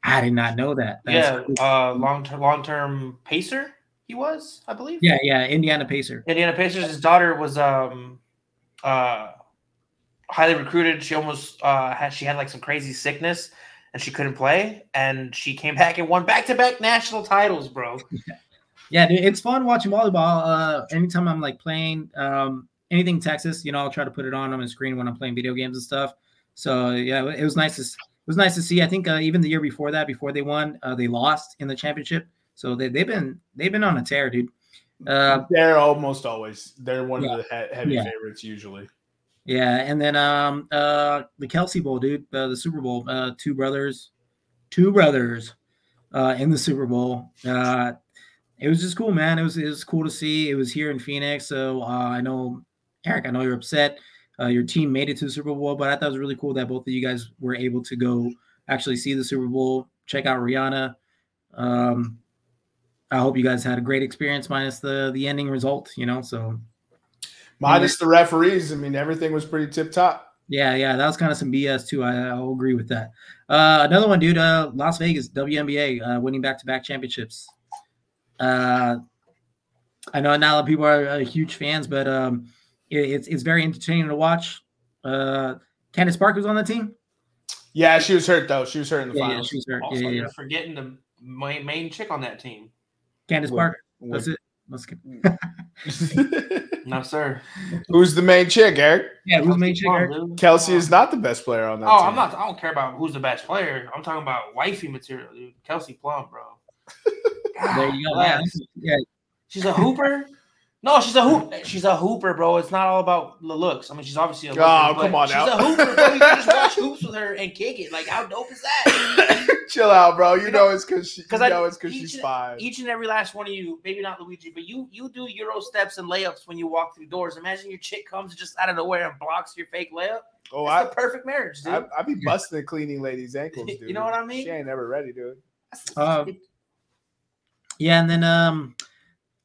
I did not know that. That's yeah, cool. uh, long term, long term pacer. He was, I believe. yeah, yeah. Indiana Pacer. Indiana Pacers. His daughter was um, uh, highly recruited. She almost uh, had she had like some crazy sickness and she couldn't play, and she came back and won back to back national titles, bro. Yeah, dude, it's fun watching volleyball. Uh, anytime I'm like playing um, anything Texas, you know, I'll try to put it on on the screen when I'm playing video games and stuff. So yeah, it was nice to it was nice to see. I think uh, even the year before that, before they won, uh, they lost in the championship. So they they've been they've been on a tear, dude. Uh, they're almost always they're one Yeah. of the he- heavy Yeah. favorites usually. yeah, and then um, uh, the Kelce Bowl, dude, uh, the Super Bowl, uh, two brothers, two brothers, uh, in the Super Bowl. Uh, it was just cool, man. It was it was cool to see. It was here in Phoenix, so uh, I know Eric. I know you're upset. Uh, your team made it to the Super Bowl, but I thought it was really cool that both of you guys were able to go actually see the Super Bowl, check out Rihanna. Um, I hope you guys had a great experience, minus the the ending result. You know, so Minus the referees, I mean everything was pretty tip top. Yeah, yeah, that was kind of some BS too. I, I'll agree with that. Uh, another one, dude. Uh, Las Vegas WNBA uh, winning back-to-back championships. Uh, I know not a lot of people are uh, huge fans, but um, it, it's it's very entertaining to watch. Uh, Candace Park was on the team. Yeah, she was hurt though. She was hurt in the Yeah, yeah, finals. she was hurt. Also, Yeah, yeah, yeah. you're forgetting the main, main chick on that team. Candace Wood- Park. That's it. Let's get. No, sir. Who's the main chick, Eric? Yeah, who's the main Kelsey chick? Eric? Kelsey is not the best player on that Oh, team. I'm not. I don't care about who's the best player. I'm talking about wifey material, dude. Kelsey Plum, bro. There you go. Yeah, yeah, She's a hooper. No, she's a hoop. She's a hooper, bro. It's not all about the looks. I mean, she's obviously a. Looker, Oh, but come on she's now. a hooper, bro. You can just watch hoops with her and kick it. Like, how dope is that? Chill out, bro. You, You know, know- it's because she. You 'cause I- know it's because each she's and- five. Each and every last one of you, maybe not Luigi, but you you do Euro steps and layups when you walk through doors. Imagine your chick comes just out of nowhere and blocks your fake layup. oh, It's I, the perfect marriage, dude. I, I be busting the cleaning lady's ankles, dude. You know what I mean? She ain't never ready, dude. Uh, Yeah, and then um,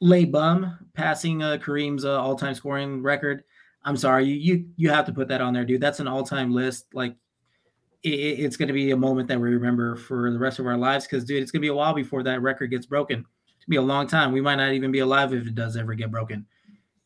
Lay Bum passing uh, Kareem's uh, all-time scoring record. I'm sorry, you you you have to put that on there, dude. That's an all-time list. Like, it, it- it's going to be a moment that we remember for the rest of our lives. Because, dude, it's going to be a while before that record gets broken. It's gonna be a long time. We might not even be alive if it does ever get broken.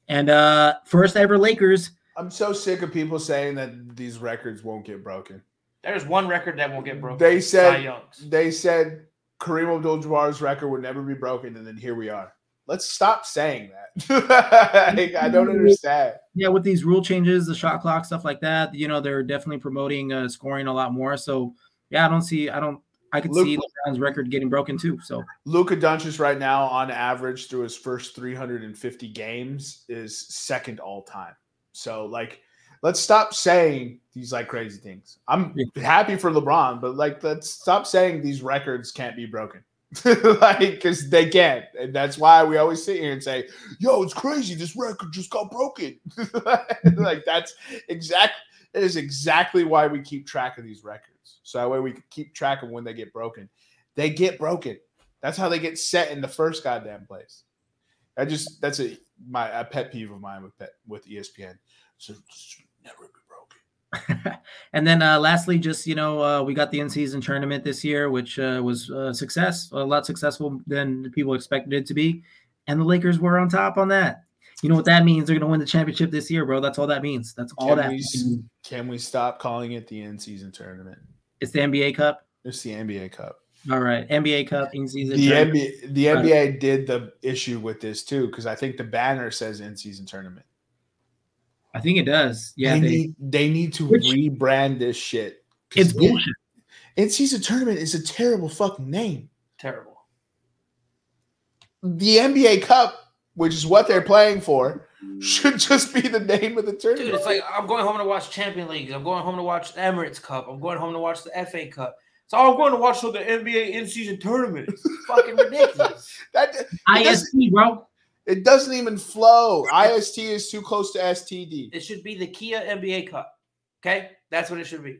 And uh first ever Lakers. I'm so sick of people saying that these records won't get broken. There's one record that won't get broken. They said- Cy Young's. They said Kareem Abdul-Jabbar's record would never be broken, and then here we are. let's stop saying that. Like, I don't understand. Yeah, with these rule changes, the shot clock, stuff like that, you know, they're definitely promoting uh, scoring a lot more. So yeah, I don't see, I don't, I could Luke- see LeBron's record getting broken too. So Luka Doncic right now, on average, through his first 350 games, is second all time. So, like, let's stop saying these like crazy things. I'm happy for LeBron, but like, let's stop saying these records can't be broken. like, because they can't, and that's why we always sit here and say, "Yo, it's crazy. This record just got broken." like, that's exact. That is exactly why we keep track of these records, so that way we can keep track of when they get broken. They get broken. That's how they get set in the first goddamn place. I just that's a my a pet peeve of mine with pet, with ESPN. So it never be broken. and then uh, lastly, just you know, uh, we got the in-season tournament this year, which uh, was a success, a lot successful than people expected it to be, and the Lakers were on top on that. You know what that means? They're going to win the championship this year, bro. That's all that means. That's all Can that we, means. can we stop calling it the in season tournament? It's the NBA Cup. It's the NBA Cup. All right, NBA Cup in-season. The tournament. NBA the NBA did the issue with this too because I think the banner says in season tournament. I think it does. Yeah, they, they, need they need to Which- rebrand this shit. it's bullshit. In season tournament is a terrible fucking name. Terrible. The NBA Cup, which is what they're playing for, should just be the name of the tournament. Dude, it's like I'm going home to watch Champion Leagues. I'm going home to watch the Emirates Cup. I'm going home to watch the FA Cup. So I'm going to watch the NBA in-season tournament. It's fucking ridiculous. that IST, bro. It doesn't even flow. IST is too close to STD. It should be the Kia NBA Cup. Okay, that's what it should be.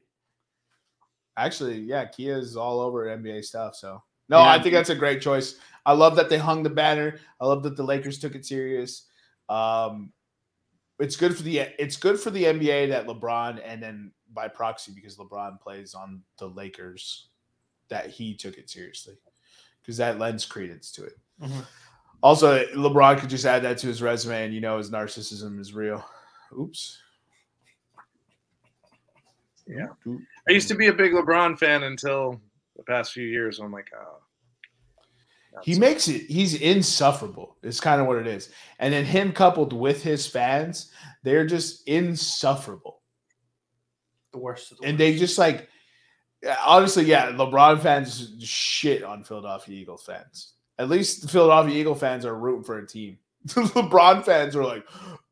Actually, yeah, Kia is all over NBA stuff. So no, Yeah. I think that's a great choice. I love that they hung the banner. I love that the Lakers took it serious. Um, it's good for the it's good for the NBA that LeBron and then by proxy because LeBron plays on the Lakers that he took it seriously because that lends credence to it. Mhm. Also, LeBron could just add that to his resume, and you know his narcissism is real. Oops. Yeah. I used to be a big LeBron fan until the past few years. I'm like, oh. He that's- makes it. He's insufferable. It's kind of what it is. And then him coupled with his fans, they're just insufferable. The worst. Of the And worst. they just like, honestly, yeah, LeBron fans shit on Philadelphia Eagles fans. At least the Philadelphia Eagle fans are rooting for a team. The LeBron fans are like,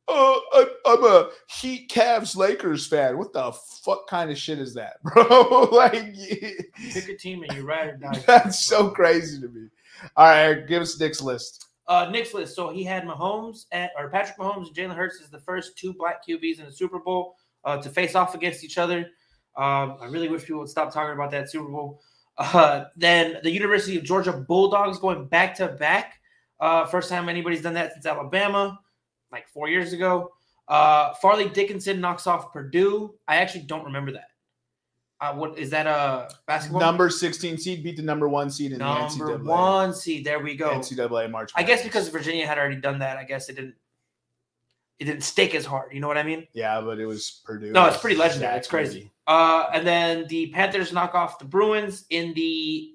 oh, I, I'm a Heat Cavs Lakers fan. What the fuck kind of shit is that, bro? like, pick a team and you ride or die. that's so crazy to me. All right, give us Nick's list. Uh, Nick's list. So he had Mahomes at, or Patrick Mahomes and Jalen Hurts is the first two black QBs in the Super Bowl uh, to face off against each other. Um, I really wish people would stop talking about that Super Bowl. Uh, then the University of Georgia Bulldogs going back to back. Uh, first time anybody's done that since Alabama, like four years ago. Uh, Fairleigh Dickinson knocks off Purdue. I actually don't remember that. Uh, what is that? A basketball Number 16 seed beat the number one seed in number the NCAA, one seed? There we go. NCAA March. I guess because Virginia had already done that, I guess it didn't it didn't stake as hard. You know what I mean? yeah, but it was Purdue. No, it's pretty legendary. It's crazy. Edey. Uh, and then the Panthers knock off the Bruins in the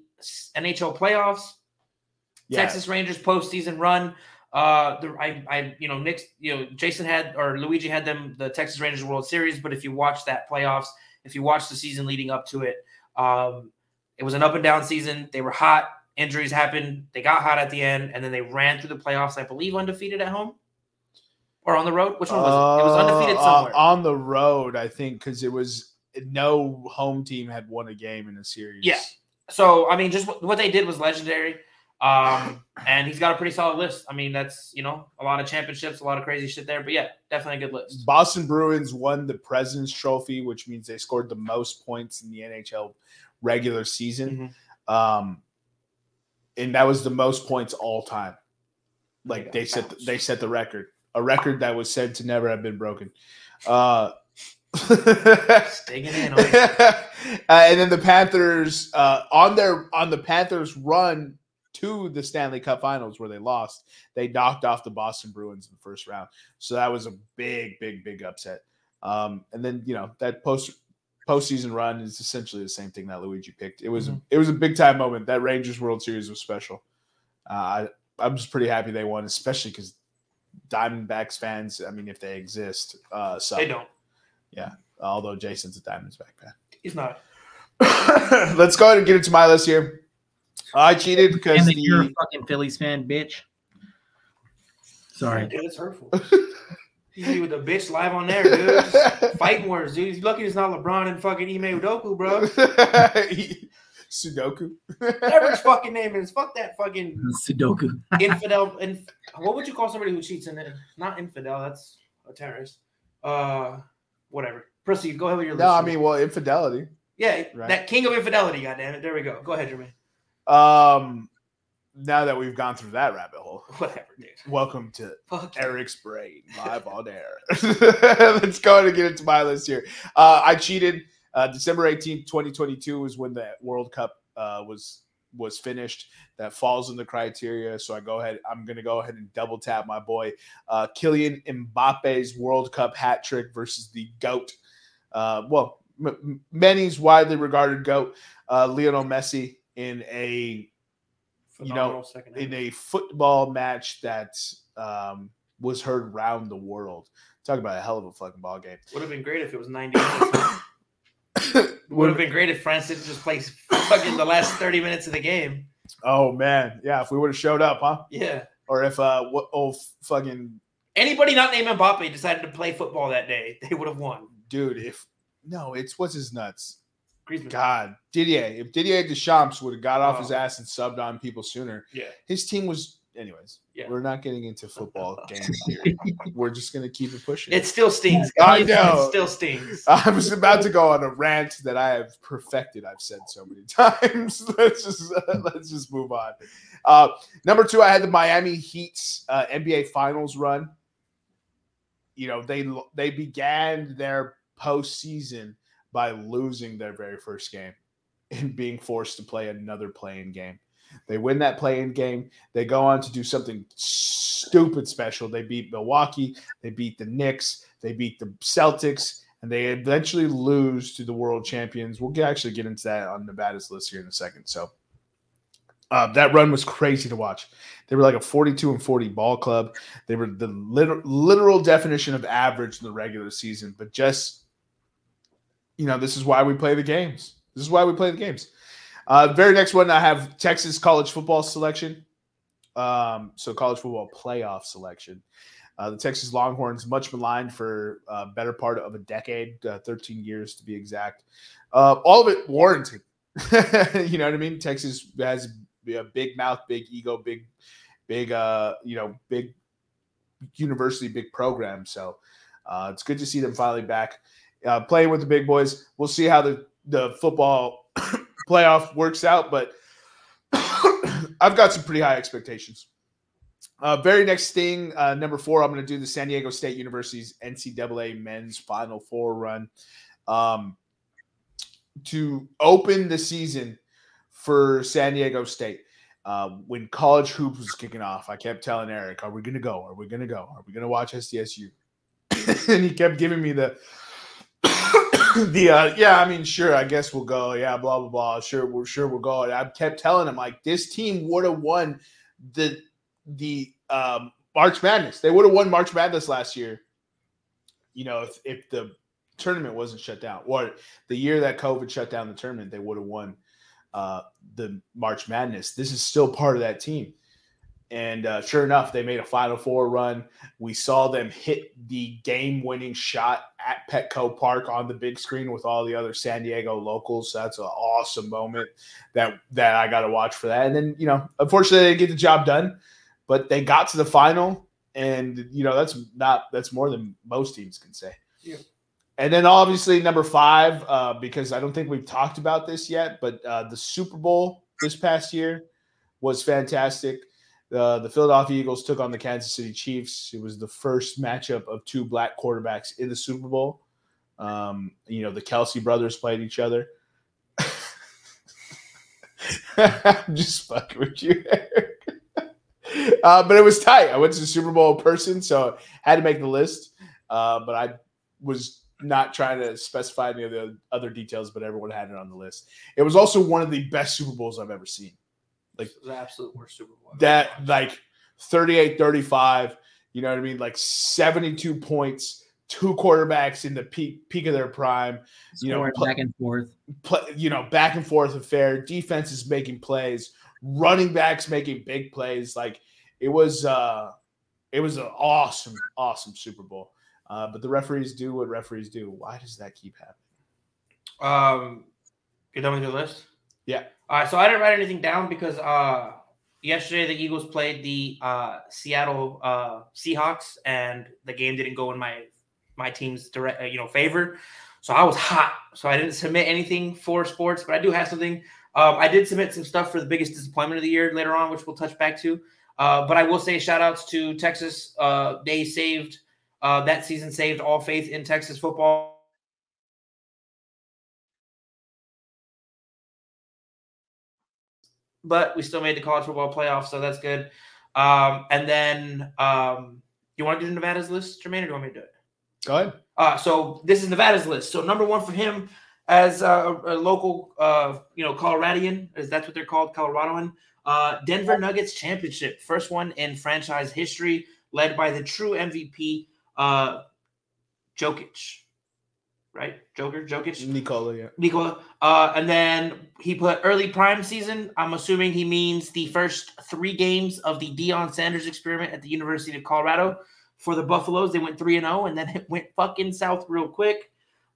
NHL playoffs. Yeah, Texas Rangers postseason run. Uh, the I, I, you know, Nick, you know, Jason had or Luigi had them the Texas Rangers World Series. But if you watch that playoffs, if you watch the season leading up to it, um, it was an up and down season. They were hot. Injuries happened. They got hot at the end, and then they ran through the playoffs. I believe undefeated at home or on the road. Which one was it? It was undefeated Uh, somewhere. on the road, I think, because it was no home team had won a game in a series. Yeah. So I mean, just what, what they did was legendary. Um, and he's got a pretty solid list. I mean, that's you know a lot of championships, a lot of crazy shit there. But yeah, definitely a good list. Boston Bruins won the President's Trophy, which means they scored the most points in the NHL regular season. Mm-hmm. Um, and that was the most points all time. Like they set the, they set the record, a record that was said to never have been broken. Uh, Digging in. uh, and then the Panthers uh, on their on the Panthers run to the Stanley Cup Finals where they lost, they knocked off the Boston Bruins in the first round. So that was a big, big, big upset. Um, and then you know that post postseason run is essentially the same thing that Luigi picked. It was Mhm. it was a big time moment. That Rangers World Series was special. Uh, I I'm just pretty happy they won, especially because Diamondbacks fans. I mean, if they exist, uh, so They don't. Yeah, although Jason's a Diamondback fan. He's not. Let's go ahead and get into my list here. I cheated because And that you're a fucking Phillies fan, bitch. Sorry. Dude, it's hurtful. You be with a bitch live on there, dude. Fighting words, dude. He's lucky it's not LeBron and fucking Ime Udoku, bro. Sudoku. Whatever his fucking name is. Fuck that fucking Sudoku. infidel. And what would you call somebody who cheats in it? Not infidel. That's a terrorist. Uh, whatever. Proceed. Go ahead with your list. No, I mean, well, infidelity. yeah, Right. that king of infidelity. Goddamn it. There we go. Go ahead, Jermaine. Um, now that we've gone through that rabbit hole, Whatever, dude. welcome to Fuck. Eric's brain live on air. Let's go ahead and get into my list here. Uh, I cheated. Uh, December 18th, 2022 was when the World Cup uh, was was finished. That falls in the criteria. So I go ahead. I'm going to go ahead and double tap my boy uh, Kylian Mbappe's World Cup hat trick versus the goat. Uh, well, m- many's widely regarded goat, uh, Lionel Messi, in a you know, second in a football match that um, was heard round the world. Talk about a hell of a fucking ball game. Would have been great if it was 90 minutes. Would have been great if France didn't just play fucking the last 30 minutes of the game. oh man, yeah. If we would have showed up, huh? Yeah. Or if uh, what oh fucking Anybody not named Mbappe decided to play football that day, they would have won. dude, if no, it's what's his nuts. Griezmann. God, Didier. If Didier Deschamps would have got off his Oh. ass and subbed on people sooner, Yeah. his team was. Anyways, Yeah. we're not getting into football games here. We're just gonna keep it pushing. It still stings. I know. It still stings. I was about to go on a rant that I have perfected. I've said so many times. let's just uh, let's just move on. Uh, number two, I had the Miami Heat's uh, NBA Finals run. You know they they began their postseason by losing their very first game and being forced to play another playing game. They win that play-in game. They go on to do something stupid special. They beat Milwaukee. They beat the Knicks. They beat the Celtics and they eventually lose to the world champions. We'll get, actually get into that on Nevada's list here in a second. So uh, that run was crazy to watch. They were like a 42 and 40 ball club. They were the literal, literal definition of average in the regular season, but just, you know, this is why we play the games. This is why we play the games. Uh, very next one, I have Texas college football selection. Um, so college football playoff selection. Uh, the Texas Longhorns, much maligned for a better part of a decade, uh, 13 years to be exact. Uh, all of it warranted. you know what I mean? Texas has a big mouth, big ego, big, big, uh, you know, big university, big program. So uh, it's good to see them finally back uh, playing with the big boys. We'll see how the the football playoff works out, but I've got some pretty high expectations. Uh, very next thing, uh, number four, I'm going to do the San Diego State University's NCAA men's Final Four run um, to open the season for San Diego State. Uh, when college hoops was kicking off, I kept telling Eric, "Are we going to go? Are we going to go? Are we going to watch SDSU?" and he kept giving me the the uh, yeah. I mean, sure, I guess we'll go. Yeah, blah blah blah. Sure, we're sure we'll go. And I kept telling him like this team would have won the the um, March Madness. They would have won March Madness last year. You know, if if the tournament wasn't shut down, or the year that COVID shut down the tournament, they would have won uh, the March Madness. This is still part of that team. And uh, sure enough, they made a Final Four run. We saw them hit the game-winning shot at Petco Park on the big screen with all the other San Diego locals. So that's an awesome moment that that I got to watch for that. And then you know, unfortunately, they didn't get the job done, but they got to the final, and you know that's not that's more than most teams can say. Yeah. And then obviously number five, uh, because I don't think we've talked about this yet, but uh, the Super Bowl this past year was fantastic. Uh, the Philadelphia Eagles took on the Kansas City Chiefs. It was the first matchup of two black quarterbacks in the Super Bowl. Um, you know, the Kelce brothers played each other. I'm just fucking with you. Eric. uh, but it was tight. I went to the Super Bowl in person, so I had to make the list. Uh, but I was not trying to specify any of the other details, but everyone had it on the list. It was also one of the best Super Bowls I've ever seen. Like It the absolute worst Super Bowl. That like 38 35 you know what i mean like 72 points two quarterbacks in the peak peak of their prime you know, Scoring pl- back and forth. play, you know back and forth affair defense is making plays running backs making big plays like it was uh it was an awesome awesome super bowl uh but the referees do what referees do why does that keep happening Um, you done with your list? Yeah. So I didn't write anything down because uh, yesterday the Eagles played the uh, Seattle uh, Seahawks, and the game didn't go in my my team's direct, uh, you know, favor. So I was hot. So I didn't submit anything for sports, but I do have something. Um, I did submit some stuff for the biggest disappointment of the year later on, which we'll touch back to. Uh, but I will say shout outs to Texas. They saved that season, saved all faith in Texas football. But we still made the college football playoff, so that's good. Um, and then, um, you want to do Nevada's list, Jermaine, or do you want me to do it? go ahead Uh, so this is Nevada's list. So number one for him as a, a local, uh, you know, Coloradian, is that's what they're called, Coloradoan. Uh, Denver Nuggets championship, first one in franchise history, led by the true MVP, uh, Jokic, right? Joker, Jokic. nicola yeah Nikola. Uh, and then he put early prime season. I'm assuming he means the first three games of the Deion Sanders experiment at the University of Colorado for the Buffaloes. They went 3 and 0, and then it went fucking south real quick.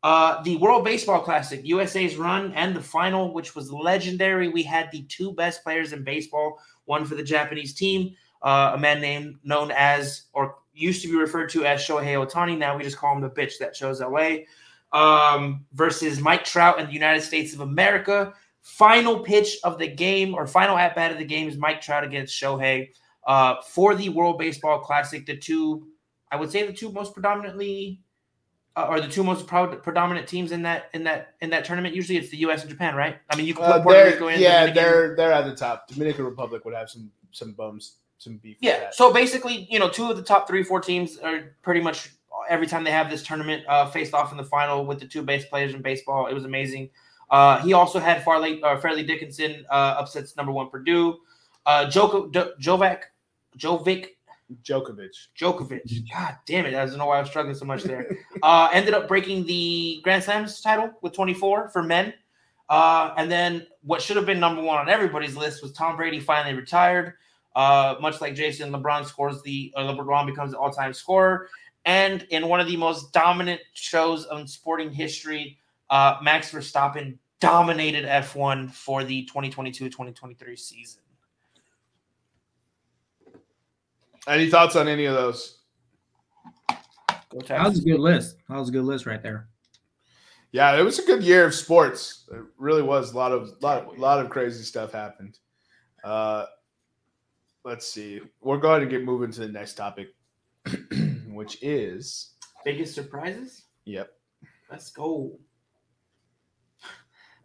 Uh, the World Baseball Classic, USA's run, and the final, which was legendary. We had the two best players in baseball, one for the Japanese team, uh, a man named known as, or used to be referred to as Shohei Ohtani. Now we just call him the bitch that shows LA um, versus Mike Trout and the United States of America. Final pitch of the game or final at bat of the game is Mike Trout against Shohei uh, for the World Baseball Classic. The two, I would say, the two most predominantly. Uh, or the two most pro- predominant teams in that in that in that tournament. Usually, it's the U.S. and Japan, right? I mean, you can put Uh, Puerto Rico in. yeah, they're they're at the top. Dominican Republic would have some some bums, some beef. Yeah. So basically, you know, two of the top three, four teams are pretty much every time they have this tournament uh, faced off in the final with the two base players in baseball. It was amazing. Uh, he also had Farley, uh, Fairleigh Dickinson uh, upsets number one Purdue. Uh, Joko, Do- Jovac, Jovic, Djokovic. Djokovic. God damn it! I don't know why I was struggling so much there. uh, ended up breaking the Grand Slams title with 24 for men. Uh, and then what should have been number one on everybody's list was Tom Brady finally retired. Uh, much like Jason, LeBron scores the LeBron becomes the all-time scorer. And in one of the most dominant shows of sporting history, uh, Max Verstappen dominated F1 for the 2022-2023 season. Any thoughts on any of those? Go That was a good list. That was a good list right there. Yeah, it was a good year of sports. It really was. A lot of lot, lot of crazy stuff happened. Uh, let's see. We're going to get moving to the next topic, which is Biggest surprises? yep. Let's go.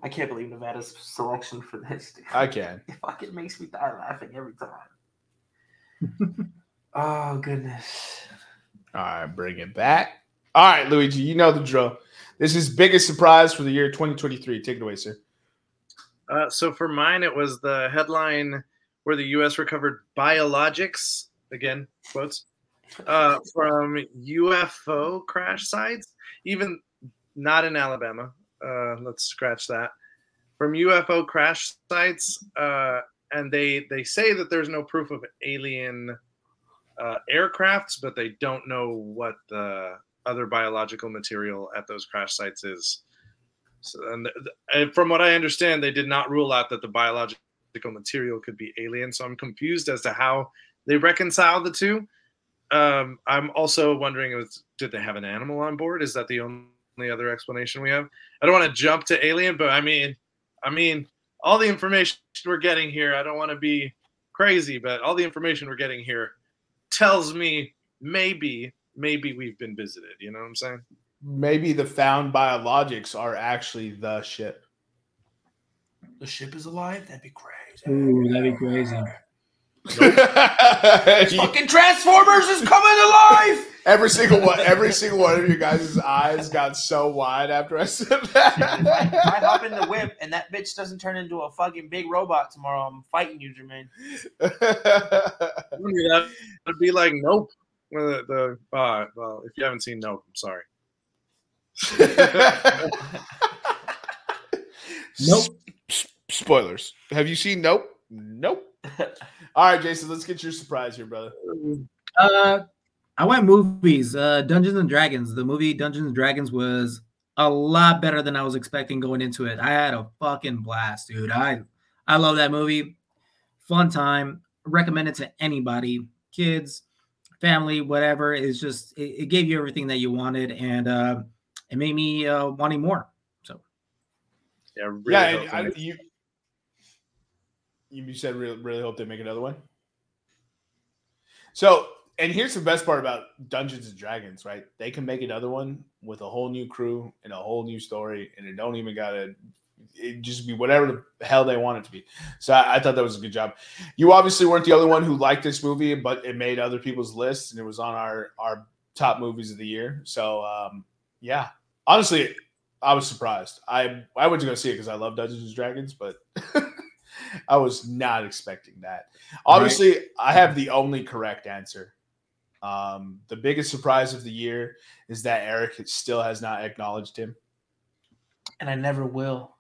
I can't believe Nevada's selection for this. Dude. I can. It fucking makes me die laughing every time. oh goodness. All right, bring it back. All right, Luigi, you know the drill. This is biggest surprise for the year 2023. Take it away, sir. Uh, so for mine, it was the headline where the U.S. recovered biologics again quotes uh, from UFO crash sites, even not in Alabama. Uh, let's scratch that. From UFO crash sites, uh, and they they say that there's no proof of alien uh, aircrafts, but they don't know what the other biological material at those crash sites is. So, and, and from what I understand, they did not rule out that the biological material could be alien. So I'm confused as to how they reconcile the two. Um, I'm also wondering, was, did they have an animal on board? Is that the only other explanation we have? I don't want to jump to alien, but I mean, I mean, all the information we're getting here. I don't want to be crazy, but all the information we're getting here tells me maybe, maybe we've been visited. You know what I'm saying? Maybe the found biologics are actually the ship. The ship is alive? That'd be crazy. Ooh, that'd be crazy. Fucking Transformers is coming alive! Every single one, every single one of you guys' eyes got so wide after I said that. if I hop in the whip and that bitch doesn't turn into a fucking big robot tomorrow, I'm fighting you, Jermaine. that would be like nope. Well, the, the uh, well, if you haven't seen Nope, I'm sorry. Nope. S- spoilers. Have you seen Nope? Nope. All right, Jason, let's get your surprise here, brother. Uh, I went movies. Uh, Dungeons and Dragons. The movie Dungeons and Dragons was a lot better than I was expecting going into it. I had a fucking blast, dude. I I love that movie. Fun time. Recommend it to anybody, kids, family, whatever. It's just it, it gave you everything that you wanted, and uh, it made me uh, wanting more. So Yeah, really yeah, hope I, you you said really, really hope they make another one. So, and here's the best part about Dungeons and Dragons, right? They can make another one with a whole new crew and a whole new story, and it don't even gotta it just be whatever the hell they want it to be. So I, I thought that was a good job. You obviously weren't the only one who liked this movie, but it made other people's lists, and it was on our our top movies of the year. So um, yeah, honestly, I was surprised. I I went to go see it because I love Dungeons and Dragons, but I was not expecting that. Obviously, I have the only correct answer. Um, the biggest surprise of the year is that Eric still has not acknowledged him. And I never will.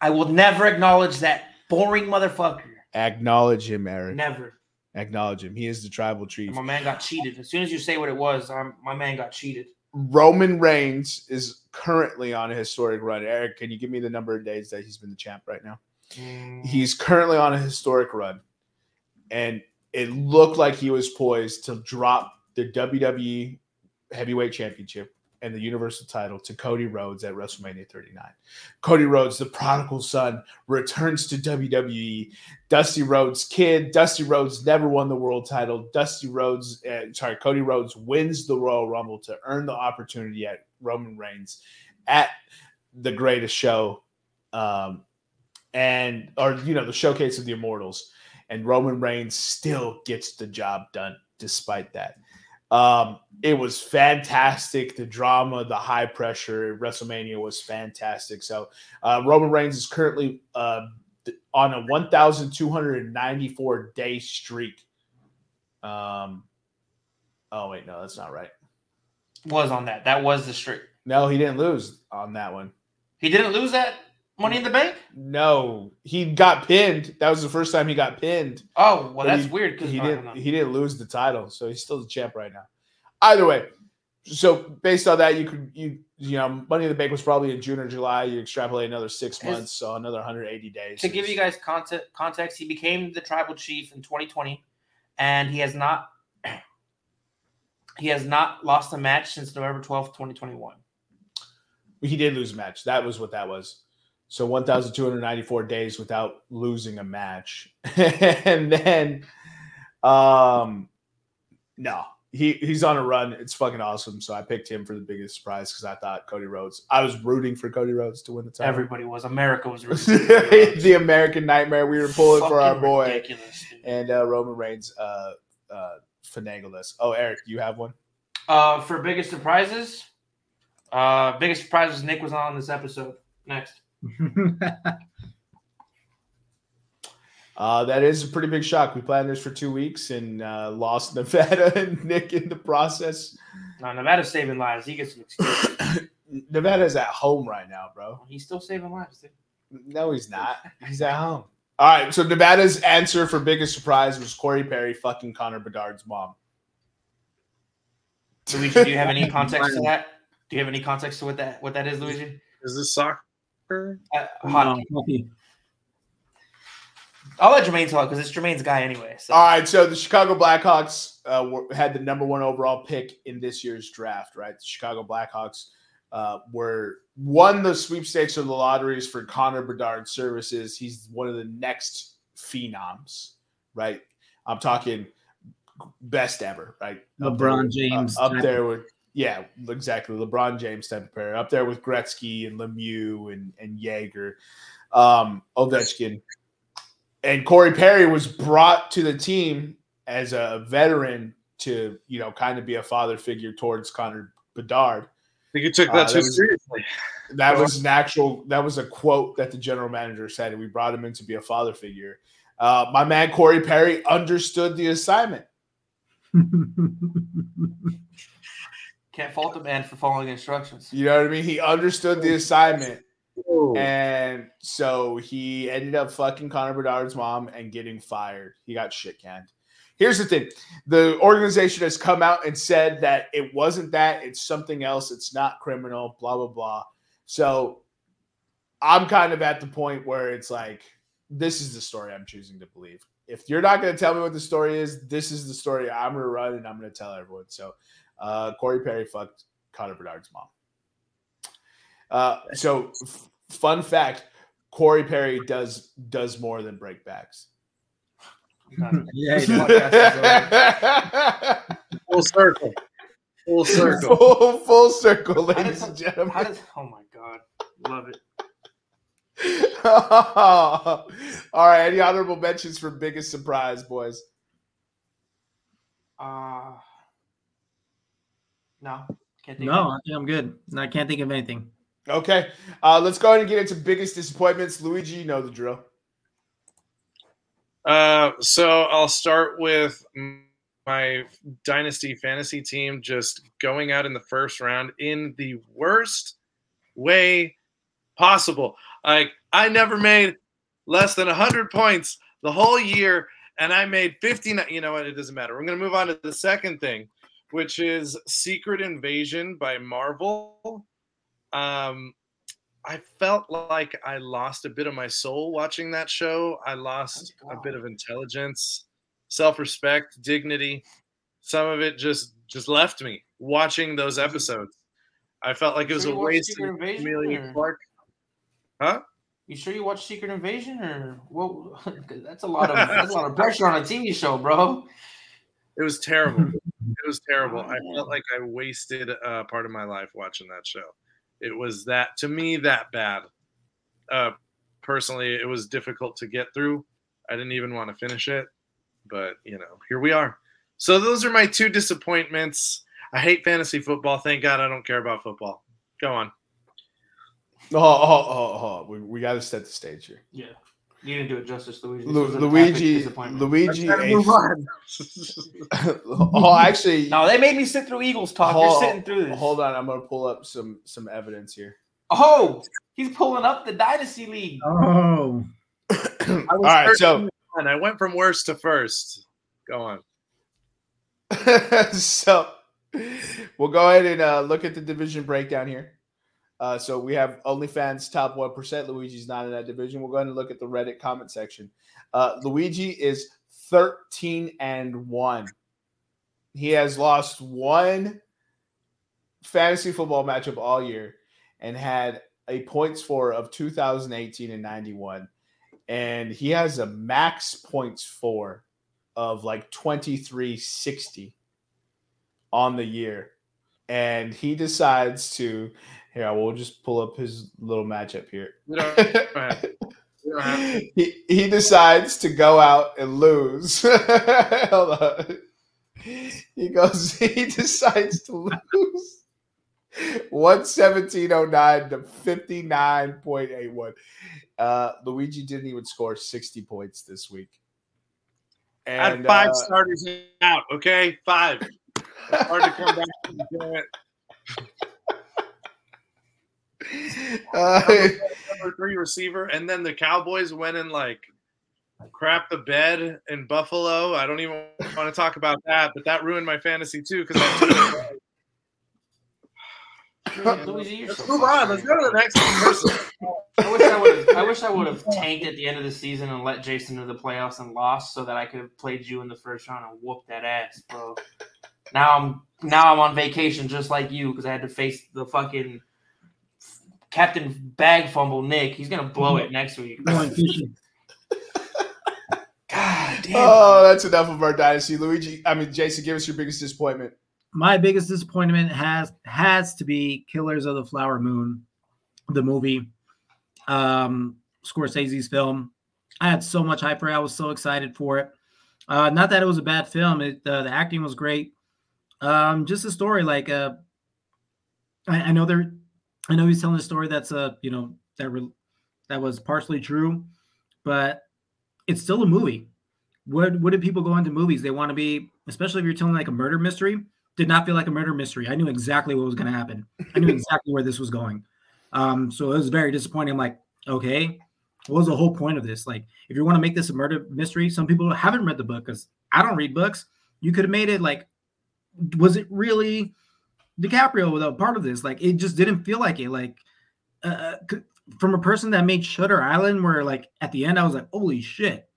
I will never acknowledge that boring motherfucker. Acknowledge him, Eric. Never. Acknowledge him. He is the tribal chief. And my man got cheated. As soon as you say what it was, I'm, my man got cheated. Roman Reigns is currently on a historic run. Eric, can you give me the number of days that he's been the champ right now? He's currently on a historic run, and it looked like he was poised to drop the WWE Heavyweight Championship and the Universal title to Cody Rhodes at WrestleMania 39. Cody Rhodes, the prodigal son, returns to WWE. Dusty Rhodes' kid. Dusty Rhodes never won the world title. Dusty Rhodes, uh, sorry, Cody Rhodes wins the Royal Rumble to earn the opportunity at Roman Reigns at the greatest show um, and or you know the showcase of the immortals. And roman reigns still gets the job done despite that. Um it was fantastic. The drama the high pressure wrestlemania was fantastic. So uh roman reigns is currently uh on a 1294 day streak. Um oh wait no that's not right. Was on that. That was the streak. no he didn't lose on that one. He didn't lose that money in the bank? no he got pinned that was the first time he got pinned Oh, well, But that's he- weird because he didn't he didn't lose the title, so he's still the champ right now. Either way, so based on that, you could you you know Money in the Bank was probably in June or July. You extrapolate another six months, so another 180 days. to give you guys context, context, he became the tribal chief in 2020, and he has not he has not lost a match since November 12th, 2021. he did lose a match. That was what that was. So 1,294 days without losing a match, and then, um, no, he he's on a run. It's fucking awesome. So I picked him for the biggest surprise because I thought Cody Rhodes. I was rooting for Cody Rhodes to win the title. Everybody was. America was. the American Nightmare. We were pulling for our boy, ridiculous, and uh, Roman Reigns uh, uh, finagled us. Oh, Eric, you have one? Uh, for biggest surprises, uh, biggest surprise was Nick was on this episode. Next, Uh, that is a pretty big shock. We planned this for two weeks and uh, lost Nevada and Nick in the process. no, Nevada's saving lives. He gets an excuse. Nevada's at home right now, bro. He's still saving lives, dude. No, he's not. He's at home. All right. So Nevada's answer for biggest surprise was Corey Perry fucking Connor Bedard's mom. Luigi, do you have any context to that? Do you have any context to what that what that is, Luigi? Is this soccer? Uh, hockey. No, hockey. I'll let Jermaine talk because it's Jermaine's guy anyway. So. All right, so the Chicago Blackhawks uh, were, had the number one overall pick in this year's draft. Right, the Chicago Blackhawks uh, were won the sweepstakes or the lotteries for Connor Bedard's services. He's one of the next phenoms. Right, I'm talking best ever. Right, Up there LeBron James uh, up there with yeah, exactly LeBron James type of player. Up there with Gretzky and Lemieux and and Jagr, um, Ovechkin and Corey Perry was brought to the team as a veteran to you know kind of be a father figure towards Connor Bedard. I think you took Uh, that that too was- seriously. That was an actual. That was a quote that the general manager said, and we brought him in to be a father figure. Uh, my man Corey Perry understood the assignment. Can't fault the man for following instructions. You know what I mean? He understood the assignment, Oh. and so he ended up fucking Connor Bedard's mom and getting fired. He got shit canned. Here's the thing: the organization has come out and said that it wasn't that; it's something else. It's not criminal. Blah blah blah. So I'm kind of at the point where it's like, this is the story I'm choosing to believe. If you're not going to tell me what the story is, this is the story I'm going to run and I'm going to tell everyone. So, uh, Corey Perry fucked Connor Bedard's mom. Uh, so, f- fun fact: Corey Perry does does more than break backs. yeah, he Podcast does. is Full circle. Full circle. full, full circle, ladies does- and gentlemen. Does? Oh my god, love it. All right, any honorable mentions for biggest surprise, boys? Uh no, can't think. no, of I think I'm good. I can't think of anything. Okay, uh, let's go ahead and get into biggest disappointments. Luigi, you know the drill. Uh, so I'll start with my dynasty fantasy team just going out in the first round in the worst way possible. Like I never made less than 100 points the whole year and I made 59 you know what it doesn't matter. We're going to move on to the second thing which is Secret Invasion by Marvel. Um I felt like I lost a bit of my soul watching that show. I lost a bit of intelligence, self-respect, dignity. Some of it just just left me watching those episodes. I felt like it was Sure a waste Secret of Invasion, Amelia or- Clark. Huh? You sure you watched Secret Invasion or what? that's a lot of that's a lot of pressure on a TV show, bro. It was terrible. It was terrible. I felt like I wasted uh, part of my life watching that show. It was that to me that bad. Uh, personally, it was difficult to get through. I didn't even want to finish it, but you know, here we are. So those are my two disappointments. I hate fantasy football. Thank God I don't care about football. Go on. Oh, oh, oh, oh. We, we got to set the stage here. Yeah, you didn't do it justice, Luigi. This Lu- was an epic Luigi. Luigi, move on. oh, actually, No, they made me sit through Eagles talk. You're sitting through this. hold on. I'm gonna pull up some some evidence here. Oh, he's pulling up the Dynasty League. Oh, I All was right, first so in line. I went from worst to first. Go on. so we'll go ahead and uh, look at the division breakdown here. Uh, so we have OnlyFans top one percent. Luigi's not in that division. We'll go ahead and look at the Reddit comment section. Uh, Luigi is thirteen and one. He has lost one fantasy football matchup all year and had a points for of 2018 and 91 and he has a max points for of like 2360 on the year and he decides to here I will just pull up his little matchup here. You don't have- you don't have- he, he decides to go out and lose. Hold on. He goes he decides to lose. 117.09 to 59.81 uh luigi didn't even score 60 points this week. I had and five uh, starters out. Okay, five. It's hard to come back and do it. Uh, Number three receiver, and then the Cowboys went and like crap the bed in Buffalo. I don't even want to talk about that, but that ruined my fantasy too because I took Let's move on. Let's go to the next person. I wish I would have. I wish I would have tanked at the end of the season and let Jason to the playoffs and lost, so that I could have played you in the first round and whooped that ass, bro. Now I'm now I'm on vacation just like you because I had to face the fucking Captain Bag Fumble Nick. He's gonna blow it next week. going fishing. God damn. oh that's enough of our dynasty luigi i mean jason give us your biggest disappointment My biggest disappointment has has to be Killers of the Flower Moon, the movie, um, Scorsese's film. I had so much hype for it. I was so excited for it. Uh, not that it was a bad film. It uh, the acting was great. Um, just a story like uh, I, I know there, I know he's telling a story that's a you know that re- that was partially true, but it's still a movie. What what did people go into movies? They want to be, especially if you're telling like a murder mystery. Did not feel like a murder mystery. I knew exactly what was going to happen. I knew exactly where this was going. Um, so it was very disappointing. I'm like, okay, what was the whole point of this? Like, if you want to make this a murder mystery, some people haven't read the book because I don't read books. You could have made it like, was it really DiCaprio without part of this? Like, it just didn't feel like it. Like, uh, from a person that made Shutter Island, where like at the end I was like, holy shit,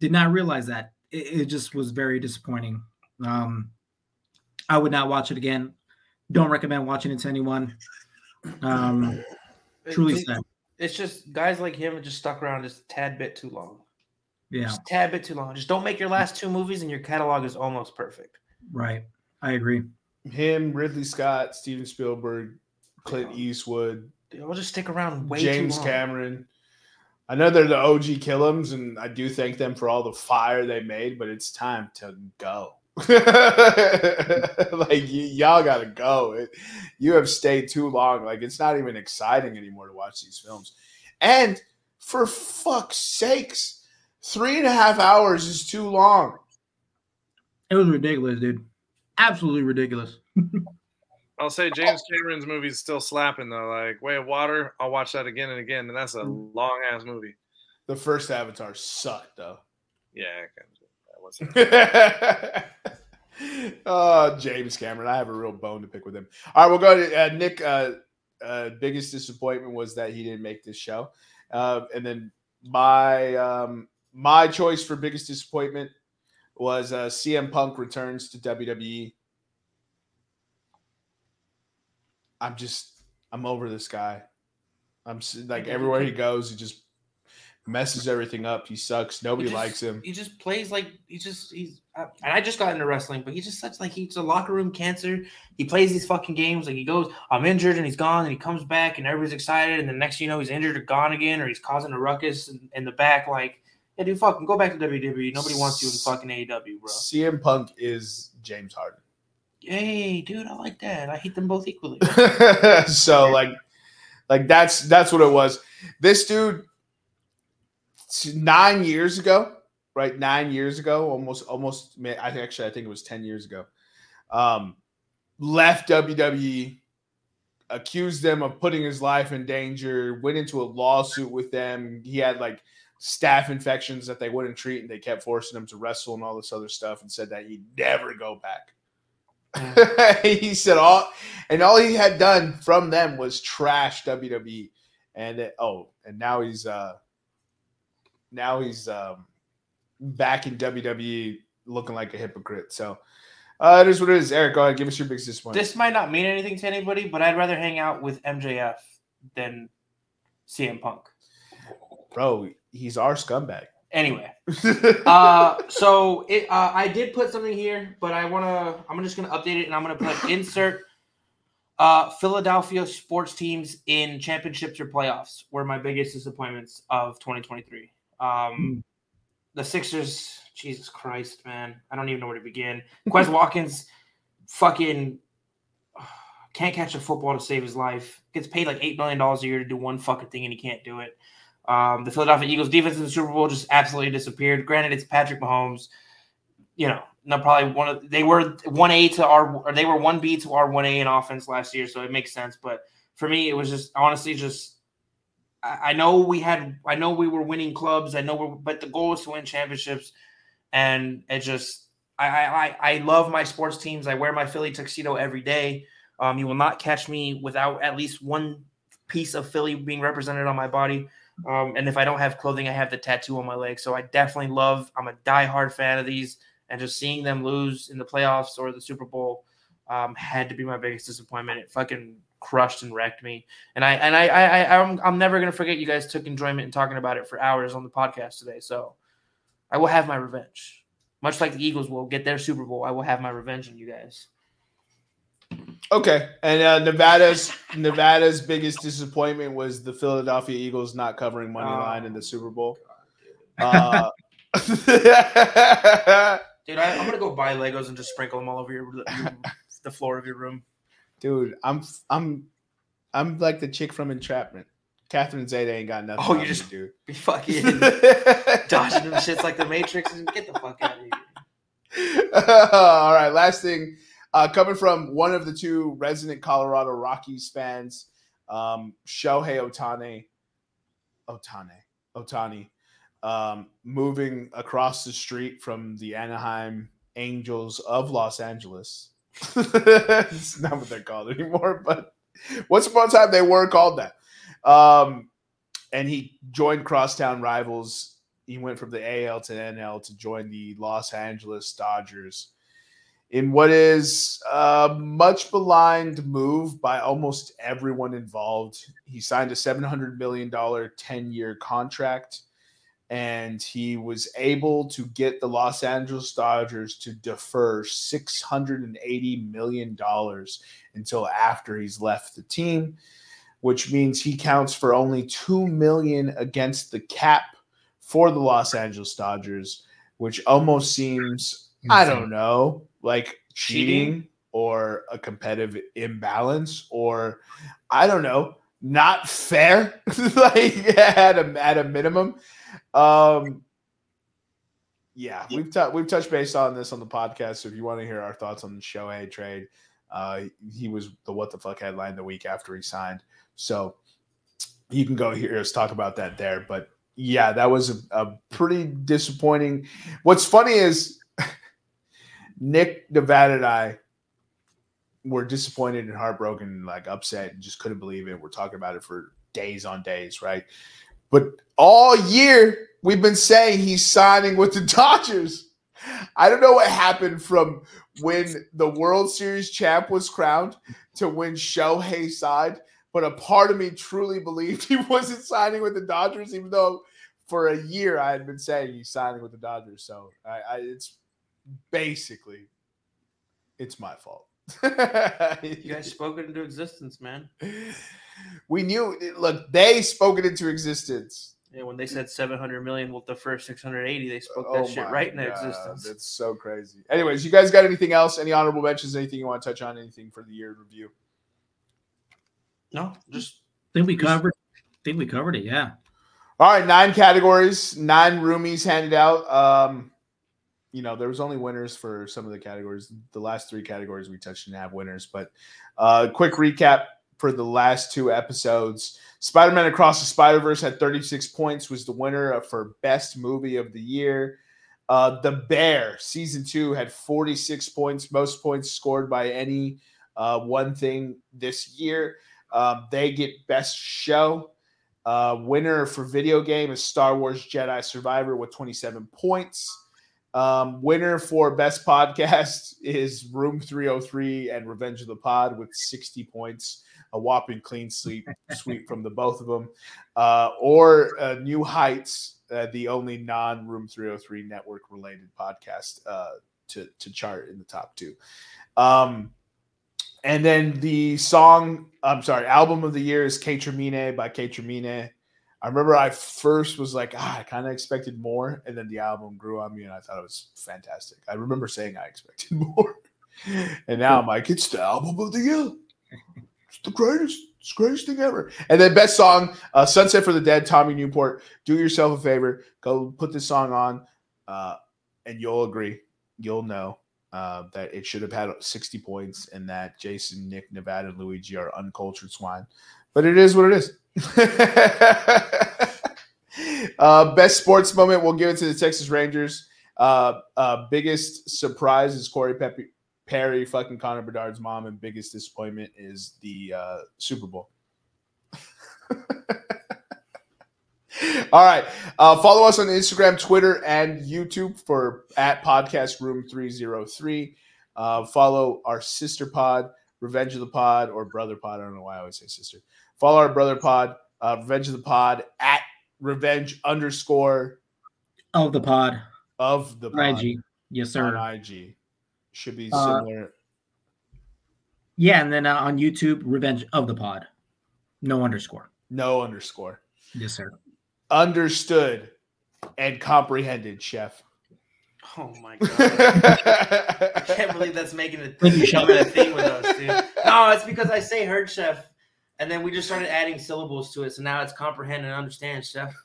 did not realize that. It, it just was very disappointing. Um, I would not watch it again. Don't recommend watching it to anyone. Um, truly sad. It's just guys like him just stuck around just a tad bit too long. Yeah, Just a tad bit too long. Just don't make your last two movies and your catalog is almost perfect. right. I agree. Him, Ridley Scott, Steven Spielberg, Clint Eastwood, They'll just stick around way James too long. Cameron. I know they're the OG Killums, and I do thank them for all the fire they made, but it's time to go. like y- y'all gotta go. It, you have stayed too long. Like it's not even exciting anymore to watch these films. And for fuck's sakes, three and a half hours is too long. It was ridiculous, dude. Absolutely ridiculous. I'll say James Cameron's movie's still slapping though. Like Way of Water, I'll watch that again and again, and that's a long ass movie. The first Avatar sucked though. Yeah, that wasn't. oh, James Cameron. I have a real bone to pick with him. All right, we'll go to uh, Nick. Uh, uh, biggest disappointment was that he didn't make this show. Uh, and then my um, my choice for biggest disappointment was uh, CM Punk returns to WWE. I'm just I'm over this guy. I'm like everywhere he goes, he just messes everything up. He sucks. Nobody just- likes him. He just plays like he just he's uh, and I just got into wrestling, but he's just such like he's a locker room cancer. He plays these fucking games like he goes, I'm injured, and he's gone, and he comes back, and everybody's excited, and the next thing you know, he's injured or gone again, or he's causing a ruckus in, in the back. Like, yeah, dude, fucking go back to WWE. Nobody wants you in fucking AEW, bro. CM Punk is James Harden. Hey, dude, I like that. I hate them both equally. so like like that's that's what it was. This dude nine years ago, right? Nine years ago, almost almost I think actually I think it was 10 years ago. Um left WWE, accused them of putting his life in danger, went into a lawsuit with them. He had like staph infections that they wouldn't treat and they kept forcing him to wrestle and all this other stuff and said that he'd never go back. he said all and all he had done from them was trash WWE. And it, oh, and now he's uh now he's um back in WWE looking like a hypocrite. So uh it is what it is. Eric, go ahead, give us your biggest disappointment. this might not mean anything to anybody, but I'd rather hang out with MJF than CM Punk. Bro, he's our scumbag. Anyway, uh, so it, uh, I did put something here, but I want to. I'm just gonna update it, and I'm gonna put insert uh, Philadelphia sports teams in championships or playoffs were my biggest disappointments of 2023. Um, the Sixers, Jesus Christ, man, I don't even know where to begin. Quez Watkins, fucking can't catch a football to save his life. Gets paid like eight million dollars a year to do one fucking thing, and he can't do it. Um, the Philadelphia Eagles defense in the Super Bowl just absolutely disappeared. Granted, it's Patrick Mahomes. You know, no, probably one of they were one A to our or they were one B to our one A in offense last year, so it makes sense. But for me, it was just honestly just I, I know we had I know we were winning clubs. I know we're but the goal is to win championships, and it just I I I love my sports teams. I wear my Philly tuxedo every day. Um, you will not catch me without at least one piece of Philly being represented on my body. Um, and if I don't have clothing, I have the tattoo on my leg. So I definitely love. I'm a diehard fan of these, and just seeing them lose in the playoffs or the Super Bowl um, had to be my biggest disappointment. It fucking crushed and wrecked me. And I and I I, I I'm, I'm never gonna forget. You guys took enjoyment in talking about it for hours on the podcast today. So I will have my revenge, much like the Eagles will get their Super Bowl. I will have my revenge on you guys. Okay, and uh, Nevada's Nevada's biggest disappointment was the Philadelphia Eagles not covering money Oh. line in the Super Bowl. Uh, Dude, I, I'm gonna go buy Legos and just sprinkle them all over your, your the floor of your room. Dude, I'm I'm I'm like the chick from Entrapment. Catherine Zeta ain't got nothing. Oh, you just- do Be fucking dodging them shits like the Matrix and get the fuck out of here. All right, last thing uh, coming from one of the two resident Colorado Rockies fans, um, Shohei Ohtani, Ohtani, Ohtani, um, moving across the street from the Anaheim Angels of Los Angeles. it's not what they're called anymore, but once upon a time they were called that. Um, and he joined crosstown rivals he went from the AL to NL to join the Los Angeles Dodgers in what is a much maligned move by almost everyone involved. He signed a $700 million 10 year contract, and he was able to get the Los Angeles Dodgers to defer $680 million until after he's left the team. Which means he counts for only two million against the cap for the Los Angeles Dodgers, which almost seems, I don't hmm. know, like cheating, Cheating? or a competitive imbalance or I don't know, not fair, like at a at a minimum. Um yeah, we've t- we've touched base on this on the podcast. So if you want to hear our thoughts on the Shohei trade, uh, he was the what the fuck headline the week after he signed. So you can go hear us talk about that there. But yeah, that was a, a pretty disappointing. What's funny is Nick, Nevada, and I were disappointed and heartbroken, like upset, and just couldn't believe it. We're talking about it for days on days, right? But all year we've been saying he's signing with the Dodgers. I don't know what happened from when the World Series champ was crowned to when Shohei signed, but a part of me truly believed he wasn't signing with the Dodgers, even though for a year I had been saying he's signing with the Dodgers. So I, I it's basically it's my fault. You guys spoke it into existence, man. we knew look, they spoke it into existence. Yeah, when they said 700 million with the first 680, they spoke Oh that shit my right into existence. It's so crazy. Anyways, you guys got anything else? Any honorable mentions? Anything you want to touch on? Anything for the year in review? No, just think we covered. I think we covered it. Yeah. All right, nine categories, nine roomies handed out. Um, you know, there was only winners for some of the categories. The last three categories we touched didn't have winners, but uh, quick recap for the last two episodes. Spider-Man Across the Spider-Verse had 36 points, was the winner for best movie of the year. Uh, the Bear season two had 46 points, most points scored by any uh, one thing this year. Um, they get best show. Uh, winner for video game is Star Wars Jedi Survivor with 27 points. Um, winner for best podcast is Room 303 and Revenge of the Pod with 60 points. A whopping clean sweep sweep from the both of them. Uh, or uh, New Heights, uh, the only non Room 303 network related podcast uh, to, to chart in the top two. Um, and then the song, I'm sorry, album of the year is Kaytramine by Kaytramine. I remember I first was like, ah, I kind of expected more, and then the album grew on me, and I thought it was fantastic. I remember saying I expected more, and now I'm like, it's the album of the year. It's the greatest, it's the greatest thing ever. And then best song, uh, "Sunset for the Dead," Tommy Newport. Do yourself a favor, go put this song on, uh, and you'll agree, you'll know uh, that it should have had 60 points and that Jason, Nick, Nevada, and Luigi are uncultured swine. But it is what it is. uh, best sports moment, we'll give it to the Texas Rangers. Uh, uh, biggest surprise is Corey Pepe, Perry, fucking Connor Bedard's mom, and biggest disappointment is the uh, Super Bowl. All right. Uh, follow us on Instagram, Twitter, and YouTube for at Podcast Room 303. Uh, follow our sister pod, Revenge of the Pod, or Brother Pod. I don't know why I always say sister. Follow our brother pod, uh, Revenge of the Pod, at Revenge underscore Of the pod. of the pod IG. Yes, sir. on IG. Should be Uh, similar. Yeah, and then uh, on YouTube, Revenge of the Pod. No underscore. no underscore. Yes, sir. Understood. and comprehended, chef. Oh my god! I can't believe that's making it becoming a thing with us, dude. No, it's because I say heard chef, and then we just started adding syllables to it, so now it's comprehend and understand, chef.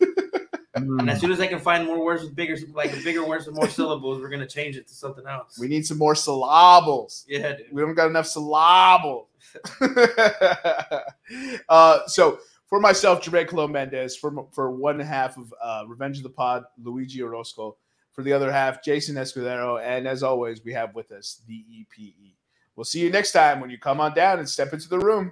And as soon as I can find more words with bigger, like bigger words with more syllables, we're gonna change it to something else. We need some more syllables. yeah, dude. We don't got enough syllables. uh, so for myself, Jermaine Colon Mendez, for for one half of uh, Revenge of the Pod, Luigi Orozco. For the other half, Jason Escudero. And as always, we have with us the EPE. We'll see you next time when you come on down and step into the room.